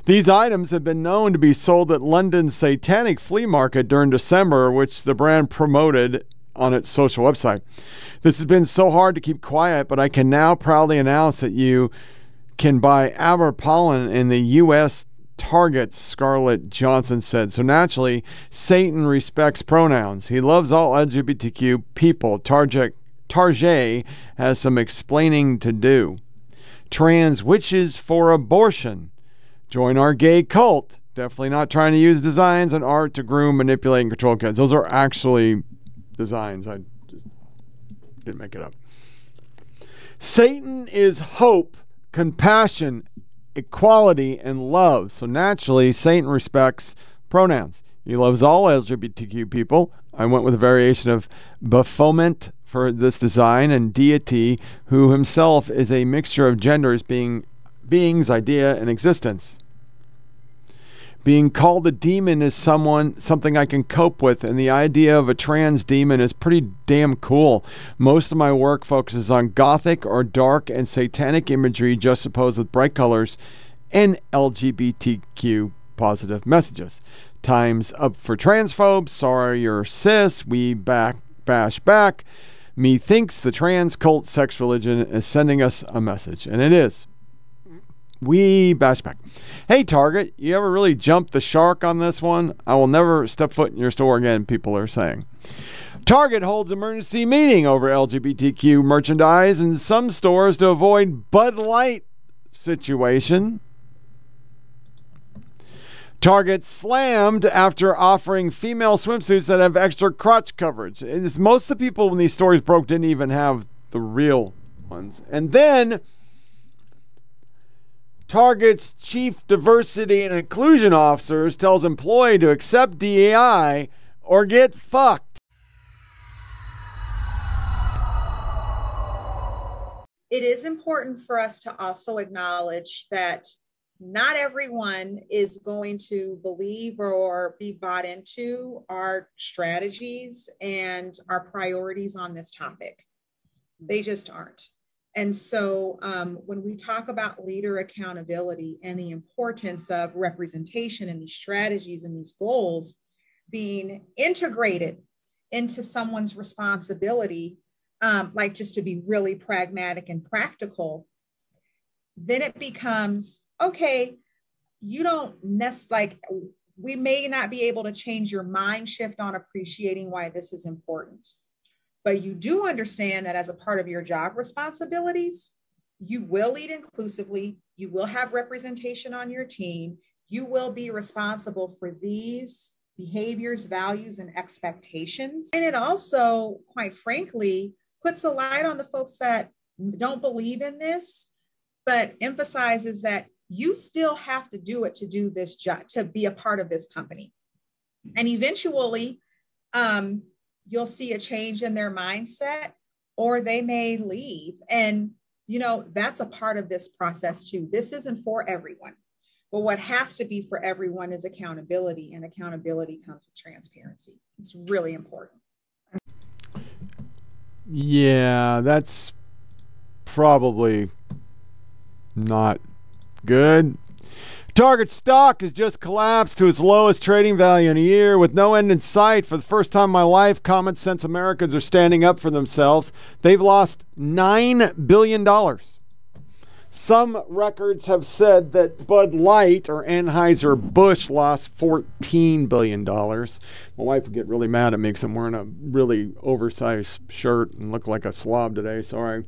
These items have been known to be sold at London's Satanic Flea Market during December, which the brand promoted on its social website. This has been so hard to keep quiet, but I can now proudly announce that you can buy Abprallen in the U.S targets Scarlett Johnson said. So naturally, Satan respects pronouns. He loves all LGBTQ people. Target has some explaining to do. Trans witches for abortion. Join our gay cult. Definitely not trying to use designs and art to groom, manipulate, and control kids. Those are actually designs. I just didn't make it up. Satan is hope, compassion, equality, and love. So naturally, Satan respects pronouns. He loves all LGBTQ people. I went with a variation of Baphomet for this design and deity, who himself is a mixture of genders, being beings, idea, and existence. Being called a demon is someone something I can cope with, and the idea of a trans demon is pretty damn cool. Most of my work focuses on gothic or dark and satanic imagery juxtaposed with bright colors and LGBTQ positive messages. Times up for transphobes. Sorry you're cis. We back bash back. Methinks the trans cult sex religion is sending us a message, and it is. We bash back. Hey, Target, you ever really jumped the shark on this one? I will never step foot in your store again, people are saying. Target holds emergency meeting over LGBTQ merchandise in some stores to avoid Bud Light situation. Target slammed after offering female swimsuits that have extra crotch coverage. It's, most of the people when these stories broke didn't even have the real ones. And then Target's chief diversity and inclusion officers tells employee to accept DEI or get fucked. It is important for us to also acknowledge that not everyone is going to believe or be bought into our strategies and our priorities on this topic. They just aren't. And so um, when we talk about leader accountability and the importance of representation and these strategies and these goals being integrated into someone's responsibility, um, like just to be really pragmatic and practical, then it becomes okay, you don't nest like we may not be able to change your mind shift on appreciating why this is important. But you do understand that as a part of your job responsibilities, you will lead inclusively, you will have representation on your team, you will be responsible for these behaviors, values, and expectations. And it also, quite frankly, puts a light on the folks that don't believe in this, but emphasizes that you still have to do it to do this job, to be a part of this company. And eventually, um, you'll see a change in their mindset or they may leave. And, you know, that's a part of this process too. This isn't for everyone. But what has to be for everyone is accountability, and accountability comes with transparency. It's really important. Yeah, that's probably not good. Target stock has just collapsed to its lowest trading value in a year with no end in sight. For the first time in my life, common sense Americans are standing up for themselves. They've lost $9 billion. Some records have said that Bud Light or Anheuser-Busch lost $14 billion. My wife would get really mad at me because I'm wearing a really oversized shirt and look like a slob today. Sorry.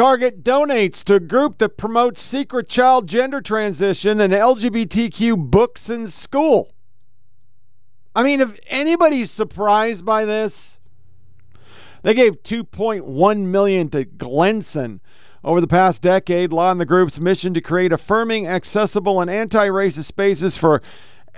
Target donates to a group that promotes secret child gender transition and LGBTQ books in school. I mean, if anybody's surprised by this, they gave 2.1 million to GLSEN over the past decade, law in the group's mission to create affirming, accessible, and anti-racist spaces for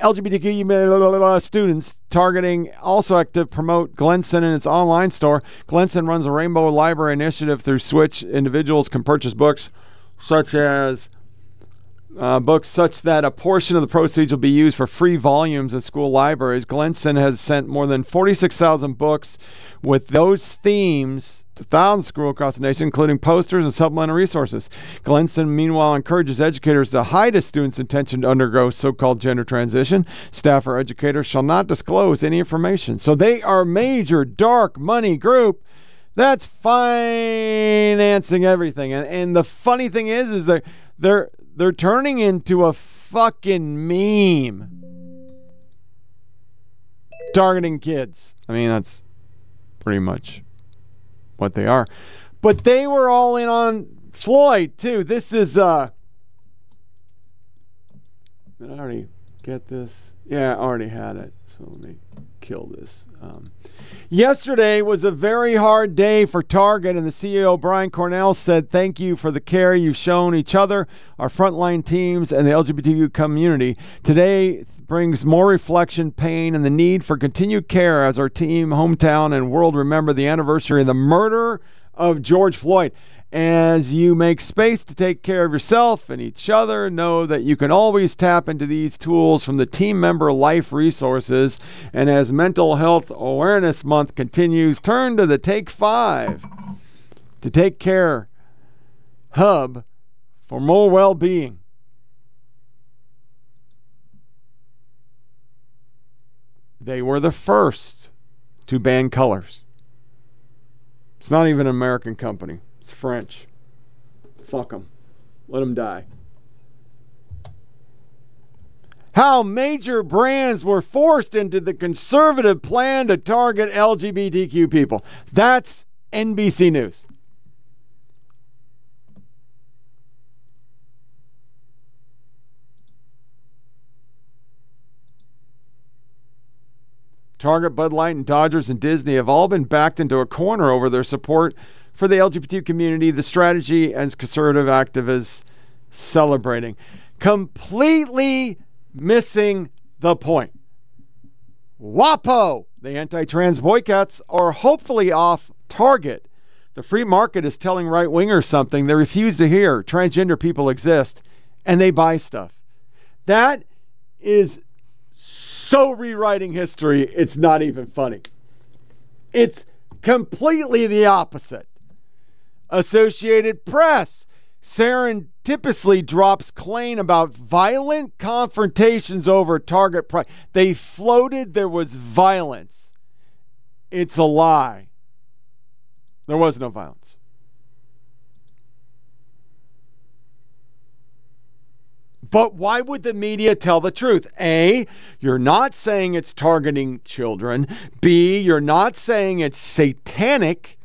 LGBTQ students targeting also active promote GLSEN in its online store. GLSEN runs a Rainbow Library initiative through which individuals can purchase books such as uh, books such that a portion of the proceeds will be used for free volumes in school libraries. GLSEN has sent more than 46,000 books with those themes to thousands of schools across the nation, including posters and supplemental resources. GLSEN, meanwhile, encourages educators to hide a student's intention to undergo so called gender transition. Staff or educators shall not disclose any information. So they are major dark money group that's financing everything. And, and the funny thing is, is they're, they're, they're turning into a fucking meme targeting kids. I mean, that's pretty much what they are. But they were all in on Floyd too. This is uh I already get this? Yeah, I already had it. So let me kill this. Um, yesterday was a very hard day for Target, and the CEO, Brian Cornell, said, Thank you for the care you've shown each other, our frontline teams, and the LGBTQ community. Today, brings more reflection, pain, and the need for continued care as our team, hometown, and world remember the anniversary of the murder of George Floyd. As you make space to take care of yourself and each other, know that you can always tap into these tools from the Team Member Life resources. And as Mental Health Awareness Month continues, turn to the Take Five to take care hub for more well being. They were the first to ban colors. It's not even an American company, it's French. Fuck them. Let them die. How major brands were forced into the conservative plan to target LGBTQ people. That's NBC News. Target, Bud Light, and Dodgers and Disney have all been backed into a corner over their support for the LGBT community, the strategy as conservative activists celebrating. Completely missing the point. WAPO, the anti trans boycotts, are hopefully off target, The free market is telling right wingers something they refuse to hear. Transgender people exist and they buy stuff. That is so rewriting history, it's not even funny. It's completely the opposite. Associated Press serendipitously drops claim about violent confrontations over target price. They floated there was violence. It's a lie. There was no violence. But why would the media tell the truth? A, you're not saying it's targeting children. B, you're not saying it's satanic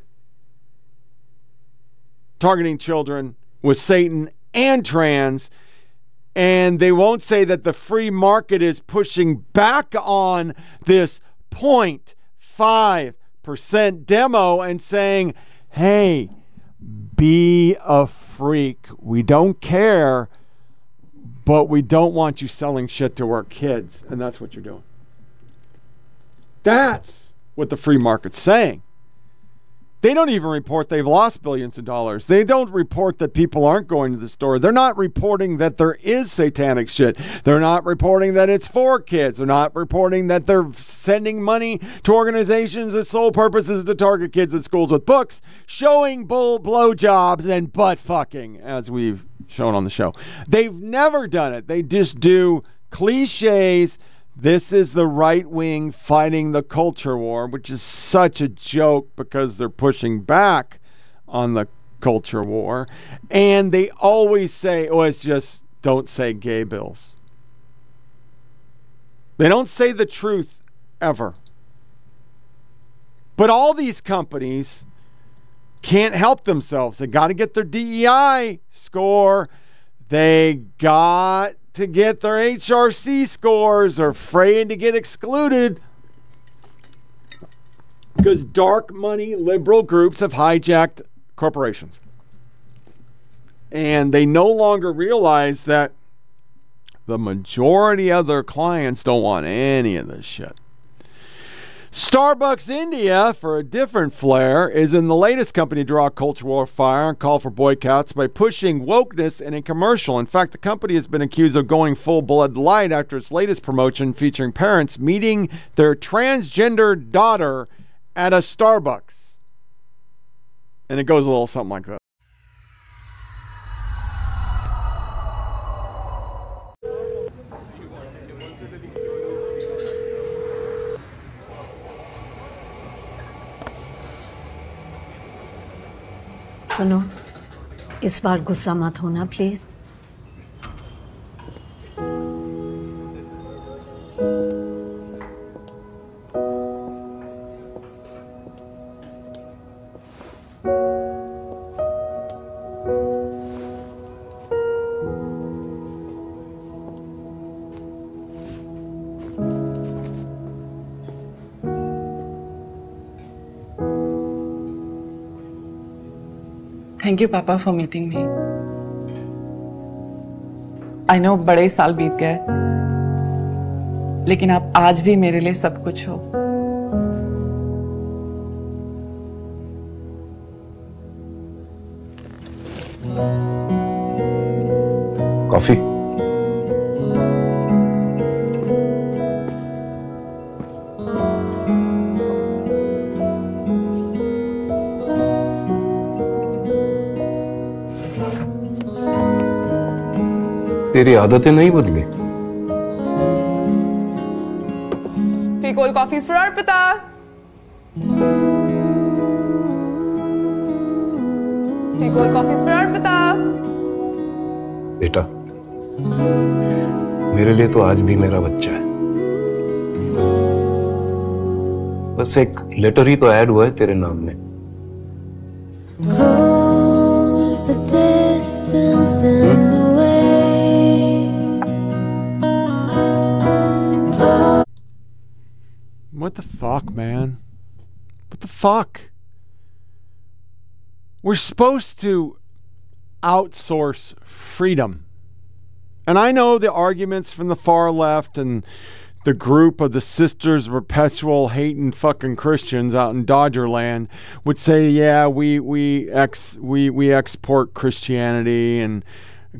targeting children with Satan and trans. And they won't say that the free market is pushing back on this 0.5% demo and saying, hey, be a freak. We don't care but we don't want you selling shit to our kids. And that's what you're doing. That's what the free market's saying. They don't even report they've lost billions of dollars. They don't report that people aren't going to the store. They're not reporting that there is satanic shit. They're not reporting that it's for kids. They're not reporting that they're sending money to organizations that sole purpose is to target kids at schools with books, showing bull blowjobs and butt fucking, as we've shown on the show. They've never done it. They just do cliches. This is the right wing fighting the culture war, which is such a joke because they're pushing back on the culture war. And they always say, oh, it's just don't say gay bills. They don't say the truth ever. But all these companies can't help themselves. They got to get their DEI score. They got to get their HRC scores. They're afraid to get excluded because dark money liberal groups have hijacked corporations. And they no longer realize that the majority of their clients don't want any of this shit. Starbucks India, for a different flair, is in the latest company to draw culture war fire and call for boycotts by pushing wokeness in a commercial. In fact, the company has been accused of going full Bud Light after its latest promotion featuring parents meeting their transgender daughter at a Starbucks. And it goes a little something like that. सुनो। इस बार गुस्सा मत होना please thank you पापा for meeting me I know बड़े साल बीत गए, लेकिन आप आज भी मेरे लिए सब कुछ हो। कॉफ़ी तेरी आदतें नहीं बदली। Three cold coffees for Arpita three cold coffees for Arpita बेटा मेरे लिए तो आज भी मेरा बच्चा है। बस एक लेटर ही तो ऐड हुआ है तेरे नाम में। We're supposed to outsource freedom. And I know the arguments from the far left and the group of the Sisters Perpetual Hating Fucking Christians out in Dodgerland would say, "Yeah, we we ex we we export Christianity and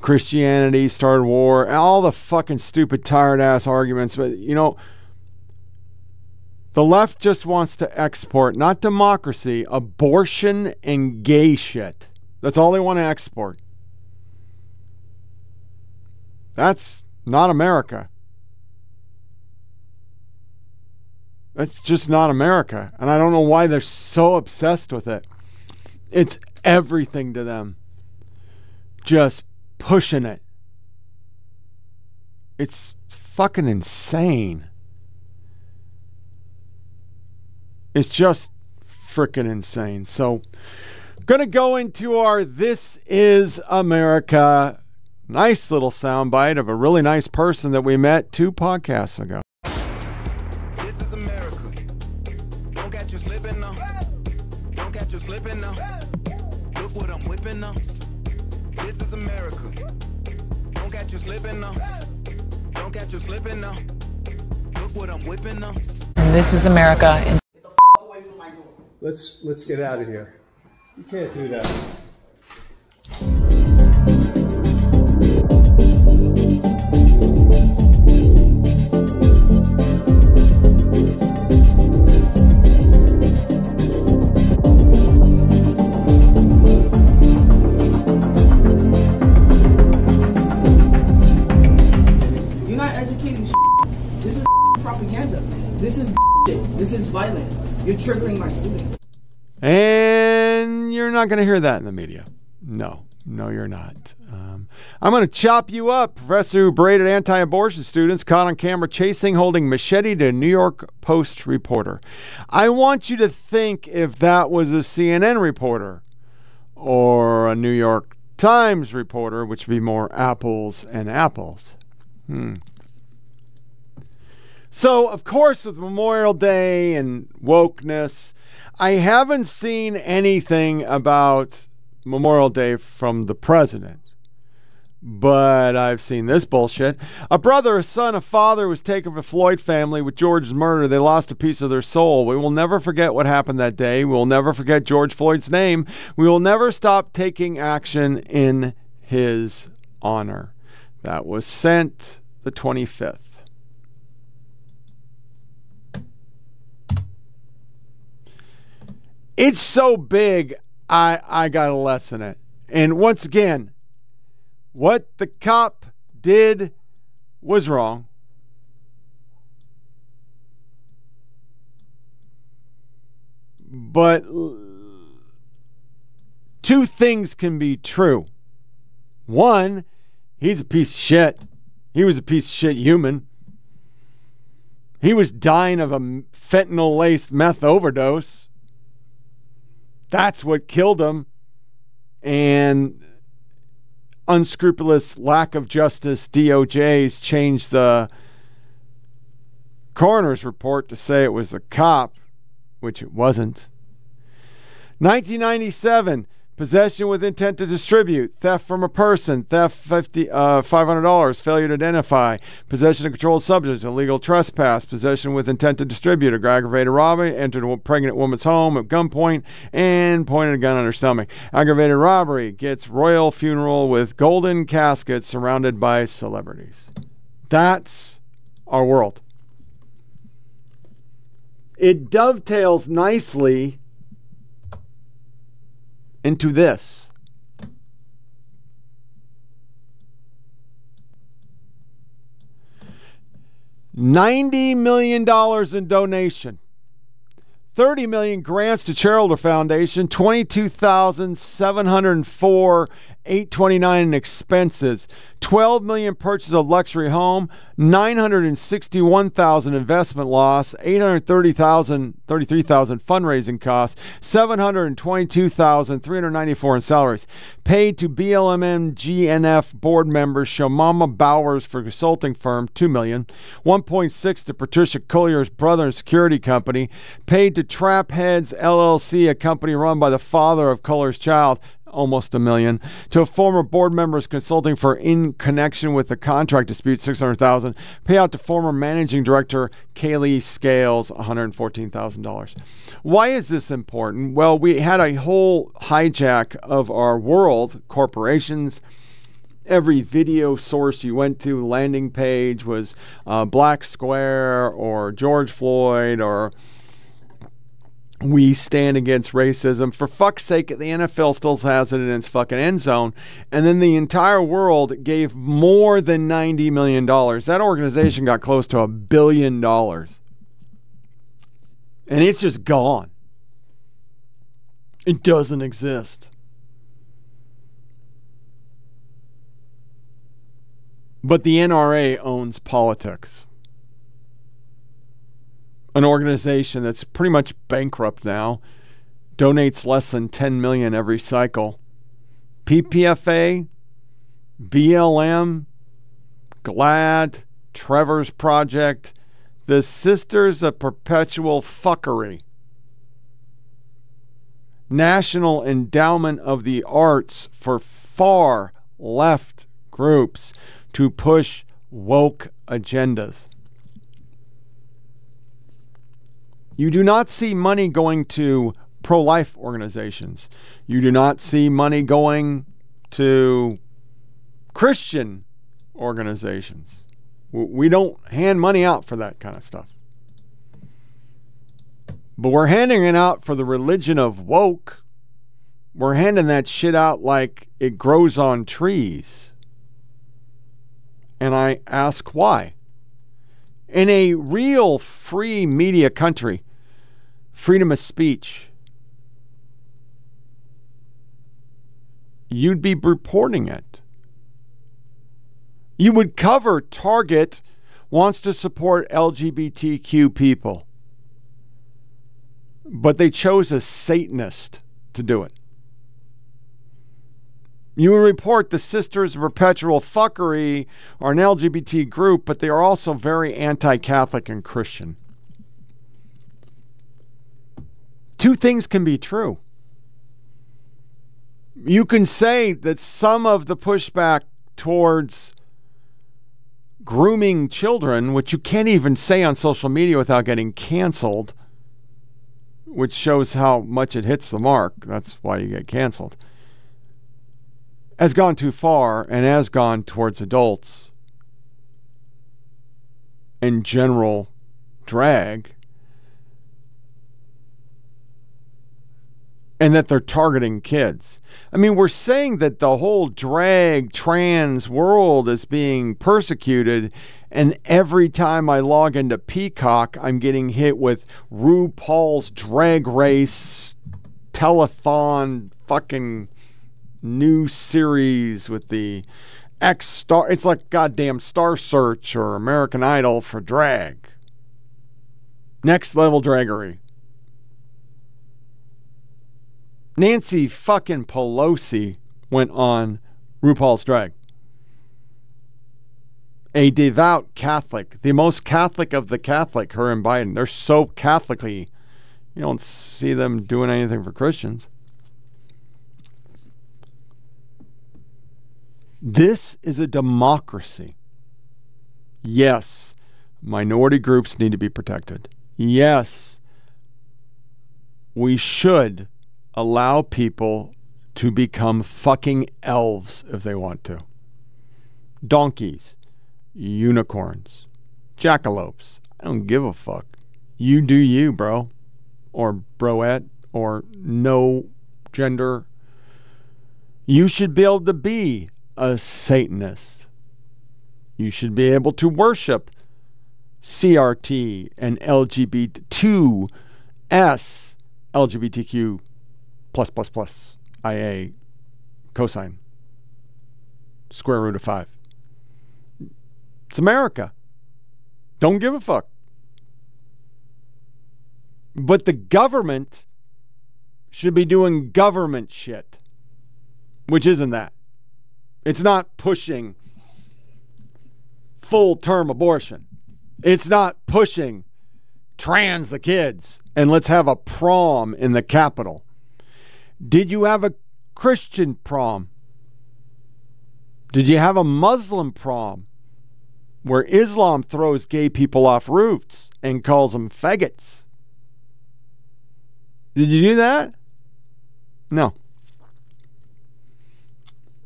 Christianity started war." All the fucking stupid, tired ass arguments, but you know. The left just wants to export, not democracy, abortion and gay shit. That's all they want to export. That's not America. That's just not America. And I don't know why they're so obsessed with it. It's everything to them. Just pushing it. It's fucking insane. It's just freaking insane. So, gonna go into our This Is America nice little soundbite of a really nice person that we met two podcasts ago. This is America. Don't catch you slipping now. Don't catch you slipping now. Look what I'm whipping now. This is America. Don't catch you slipping now. Don't catch you slipping now. Look what I'm whipping now. This is America. Let's let's get out of here. You can't do that. You're not educating This is propaganda. This is This is violent. You're triggering my students. And you're not going to hear that in the media. No, no, you're not. Um, I'm going to chop you up. Professor who braided anti abortion students caught on camera chasing, holding machete to a New York Post reporter. I want you to think if that was a CNN reporter or a New York Times reporter, which would be more apples and apples. Hmm. So, of course, with Memorial Day and wokeness, I haven't seen anything about Memorial Day from the president. But I've seen this bullshit. A brother, a son, a father was taken from Floyd family with George's murder. They lost a piece of their soul. We will never forget what happened that day. We will never forget George Floyd's name. We will never stop taking action in his honor. That was sent the 25th. It's so big, I I got to lessen it. And once again, what the cop did was wrong. But two things can be true. One, he's a piece of shit. He was a piece of shit human. He was dying of a fentanyl laced meth overdose. That's what killed him. And unscrupulous lack of justice DOJ's changed the coroner's report to say it was the cop, which it wasn't. 1997, possession with intent to distribute, theft from a person, theft 50, uh, $500, failure to identify, possession of controlled substance, illegal trespass, possession with intent to distribute, aggravated robbery, entered a pregnant woman's home at gunpoint, and pointed a gun on her stomach. Aggravated robbery gets royal funeral with golden casket surrounded by celebrities. That's our world. It dovetails nicely into this. $90 million in donation. 30 million grants to Charitable Foundation, 22,704 829 in expenses, 12 million purchase of luxury home, 961,000 investment loss, 830,000 33,000 fundraising costs, 722,394 in salaries. Paid to BLMN GNF board members Shalomyah Bowers for consulting firm 2 million, 1.6 to Patricia Cullors' brother and security company, paid to Trap Heads LLC, a company run by the father of Cullors' child, almost a million. To a former board members consulting for in connection with the contract dispute, 600,000. Payout to former managing director Kaylee Scales, $114,000. Why is this important? Well, we had a whole hijack of our world, corporations, every video source you went to, landing page was uh, Black Square or George Floyd or we stand against racism. For fuck's sake, the NFL still has it in its fucking end zone. And then the entire world gave more than $90 million. That organization got close to a billion dollars. And it's just gone. It doesn't exist. But the NRA owns politics an organization that's pretty much bankrupt now, donates less than 10 million every cycle. PPFA, BLM, GLAAD, Trevor's Project, the Sisters of Perpetual Fuckery. National Endowment of the Arts for far left groups to push woke agendas. You do not see money going to pro life organizations. You do not see money going to Christian organizations. We don't hand money out for that kind of stuff. But we're handing it out for the religion of woke. We're handing that shit out like it grows on trees. And I ask why. In a real free media country, freedom of speech, you'd be reporting it. You would cover Target wants to support LGBTQ people, but they chose a Satanist to do it. You would report the Sisters of Perpetual Fuckery are an LGBT group, but they are also very anti Catholic and Christian. Two things can be true. You can say that some of the pushback towards grooming children, which you can't even say on social media without getting canceled, which shows how much it hits the mark. That's why you get canceled. Has gone too far and has gone towards adults and general drag and that they're targeting kids. I mean, we're saying that the whole drag trans world is being persecuted, and every time I log into Peacock, I'm getting hit with RuPaul's Drag Race telethon fucking new series with the X star. It's like goddamn Star Search or American Idol for drag. Next level draggery. Nancy fucking Pelosi went on RuPaul's Drag. A devout Catholic, the most Catholic of the Catholic, her and Biden. They're so Catholicly, you don't see them doing anything for Christians. This is a democracy. Yes, minority groups need to be protected. Yes, we should allow people to become fucking elves if they want to. Donkeys, unicorns, jackalopes. I don't give a fuck. You do you, bro. Or broette, or no gender. You should be able to be a Satanist. You should be able to worship CRT and LGBT2S LGBTQ plus plus plus IA cosine square root of 5. It's America. Don't give a fuck. But the government should be doing government shit, which isn't that. It's not pushing full term abortion. It's not pushing trans the kids and let's have a prom in the Capitol. Did you have a Christian prom? Did you have a Muslim prom where Islam throws gay people off roofs and calls them faggots? Did you do that? No.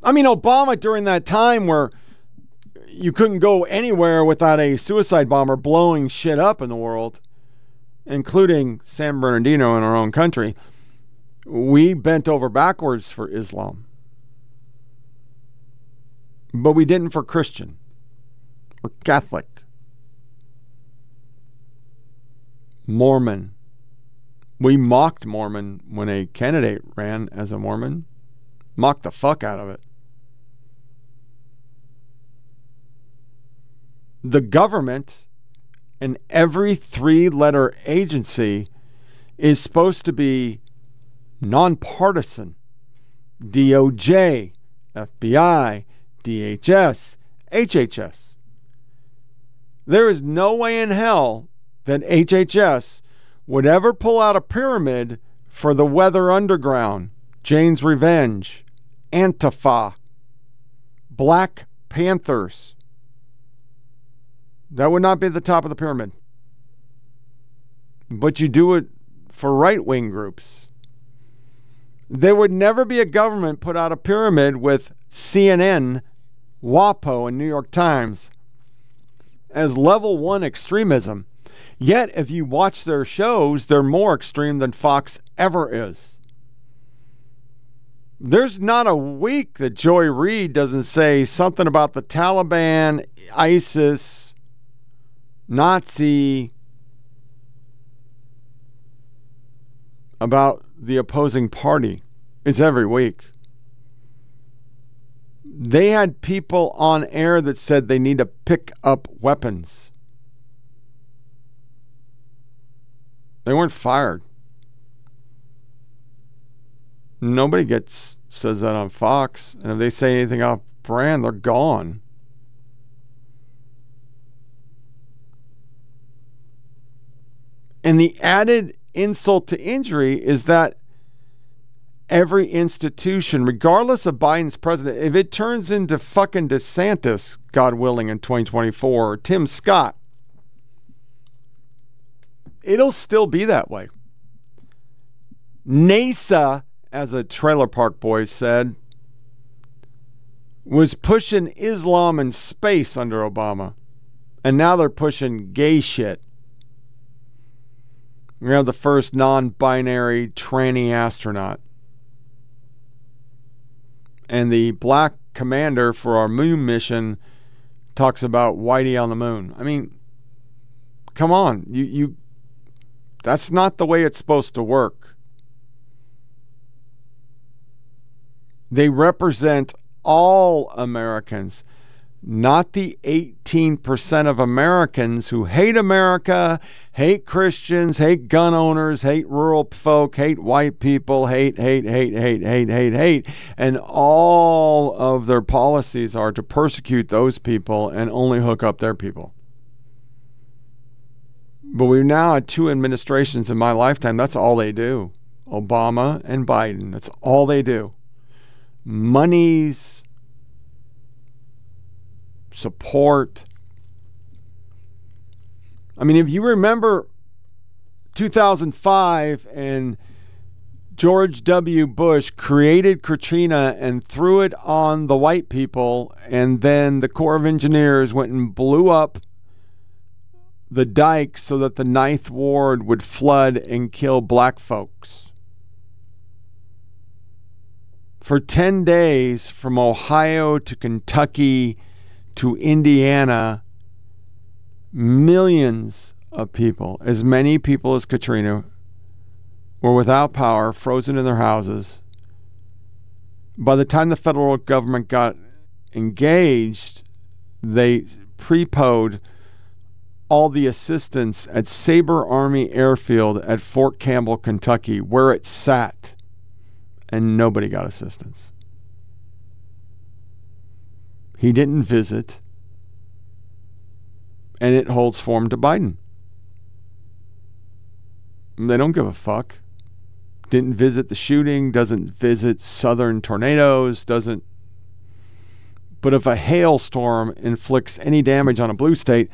I mean, Obama during that time where you couldn't go anywhere without a suicide bomber blowing shit up in the world, including San Bernardino in our own country, we bent over backwards for Islam. But we didn't for Christian or Catholic, Mormon. We mocked Mormon when a candidate ran as a Mormon, mocked the fuck out of it. the government and every three letter agency is supposed to be nonpartisan. DOJ, FBI, DHS, HHS. There is no way in hell that HHS would ever pull out a pyramid for the Weather Underground, Jane's Revenge, Antifa, Black Panthers, that would not be the top of the pyramid. But you do it for right wing groups. There would never be a government put out a pyramid with CNN, WAPO, and New York Times as level one extremism. Yet, if you watch their shows, they're more extreme than Fox ever is. There's not a week that Joy Reid doesn't say something about the Taliban, ISIS, Nazi about the opposing party. It's every week. They had people on air that said they need to pick up weapons. They weren't fired. Nobody gets says that on Fox, and if they say anything off brand, they're gone. And the added insult to injury is that every institution, regardless of Biden's president, if it turns into fucking DeSantis, God willing, in 2024, or Tim Scott, it'll still be that way. NASA, as a trailer park boy said, was pushing Islam and space under Obama. And now they're pushing gay shit. We have the first non binary tranny astronaut. And the black commander for our moon mission talks about Whitey on the moon. I mean, come on. You, you, that's not the way it's supposed to work. They represent all Americans not the 18% of Americans who hate America, hate Christians, hate gun owners, hate rural folk, hate white people, hate, hate, hate, hate, hate, hate, hate. And all of their policies are to persecute those people and only hook up their people. But we've now had two administrations in my lifetime. That's all they do Obama and Biden. That's all they do. Money's support. I mean, if you remember 2005 and George W. Bush created Katrina and threw it on the white people, and then the Corps of Engineers went and blew up the dike so that the Ninth Ward would flood and kill black folks. For 10 days from Ohio to Kentucky to Indiana, millions of people, as many people as Katrina, were without power, frozen in their houses. By the time the federal government got engaged, they prepoed all the assistance at Sabre Army Airfield at Fort Campbell, Kentucky, where it sat, and nobody got assistance. He didn't visit. And it holds form to Biden. They don't give a fuck. didn't visit the shooting, doesn't visit southern tornadoes, doesn't. But if a hailstorm inflicts any damage on a blue state,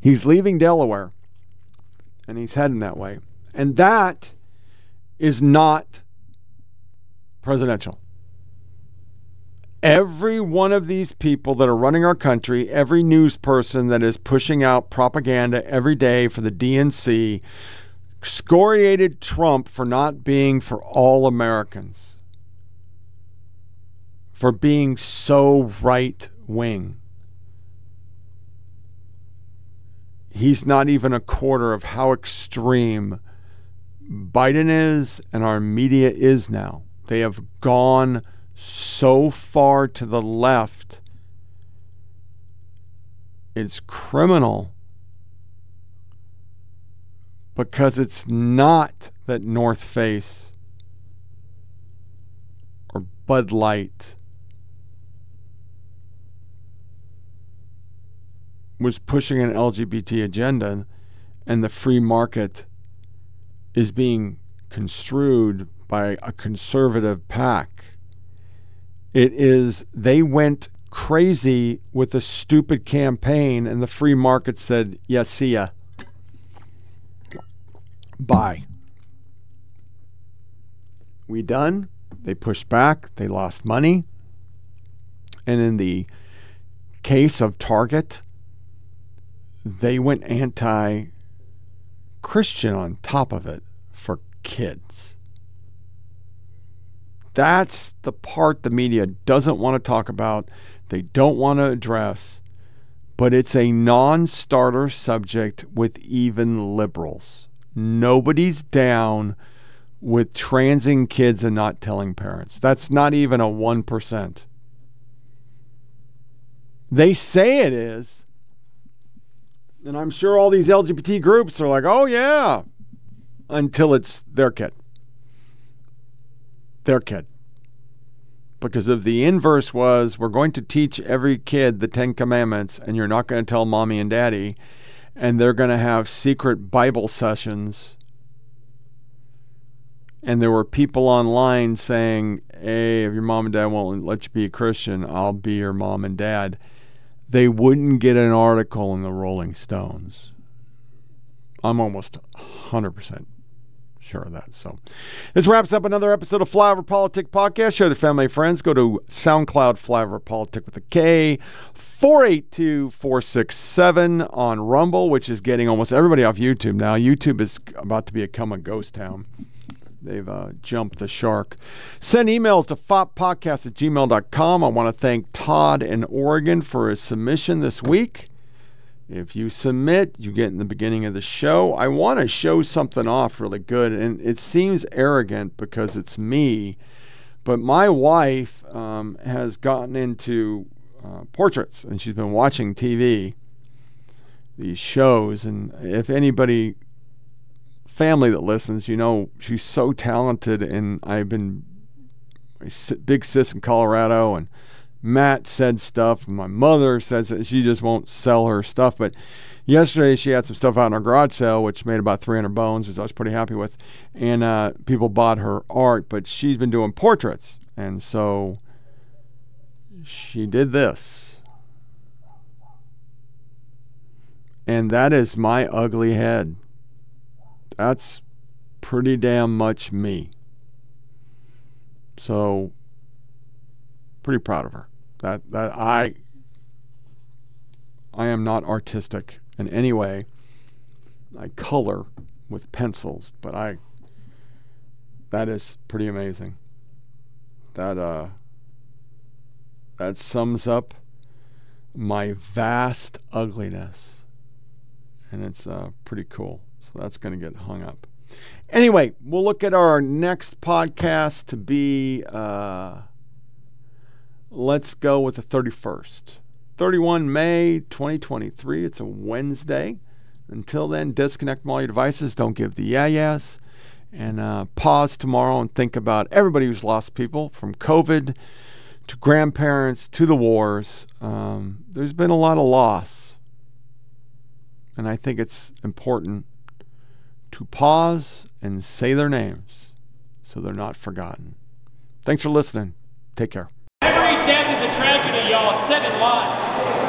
he's leaving Delaware and he's heading that way. And that is not presidential. Every one of these people that are running our country, every news person that is pushing out propaganda every day for the DNC, excoriated Trump for not being for all Americans, for being so right wing. He's not even a quarter of how extreme Biden is and our media is now. They have gone so far to the left. It's criminal because it's not that North Face or Bud Light was pushing an LGBT agenda and the free market is being construed by a conservative pack. It is, they went crazy with a stupid campaign, and the free market said, Yes, see ya. Bye. We done. They pushed back. They lost money. And in the case of Target, they went anti Christian on top of it for kids. That's the part the media doesn't want to talk about, they don't want to address, but it's a non starter subject with even liberals. Nobody's down with transing kids and not telling parents. That's not even a 1%. They say it is. And I'm sure all these LGBT groups are like, oh, yeah, until it's their kid. Their kid. Because if the inverse was, we're going to teach every kid the Ten Commandments, and you're not going to tell mommy and daddy, and they're going to have secret Bible sessions. And there were people online saying, hey, if your mom and dad won't let you be a Christian, I'll be your mom and dad. They wouldn't get an article in the Rolling Stones. I'm almost 100% sure of that. So this wraps up another episode of Flyover PolitiK Podcast. Share the family and friends. Go to SoundCloud Flyover PolitiK with a K, 482 467 on Rumble, which is getting almost everybody off YouTube now. YouTube is about to become a ghost town. They've uh, jumped the shark. Send emails to foppodcast at gmail.com. I want to thank Todd in Oregon for his submission this week. If you submit, you get in the beginning of the show. I want to show something off really good, and it seems arrogant because it's me, but my wife um, has gotten into uh, portraits, and she's been watching TV, these shows, and if anybody family that listens, you know she's so talented, and I've been a big sis in Colorado, and Matt said stuff. My mother says that she just won't sell her stuff. But yesterday she had some stuff out in her garage sale, which made about 300 bones, which I was pretty happy with. And uh, people bought her art, but she's been doing portraits. And so she did this. And that is my ugly head. That's pretty damn much me. So pretty proud of her. That that I I am not artistic in any way. I color with pencils, but I that is pretty amazing. That uh that sums up my vast ugliness. And it's uh, pretty cool. So that's going to get hung up. Anyway, we'll look at our next podcast to be uh, Let's go with the 31st. 31 May 2023. It's a Wednesday. Until then, disconnect from all your devices. Don't give the yeah yes. And uh, pause tomorrow and think about everybody who's lost people from COVID to grandparents to the wars. Um, there's been a lot of loss. And I think it's important to pause and say their names. so they're not forgotten. Thanks for listening. Take care. Every death is a tragedy, y'all. It's seven lives.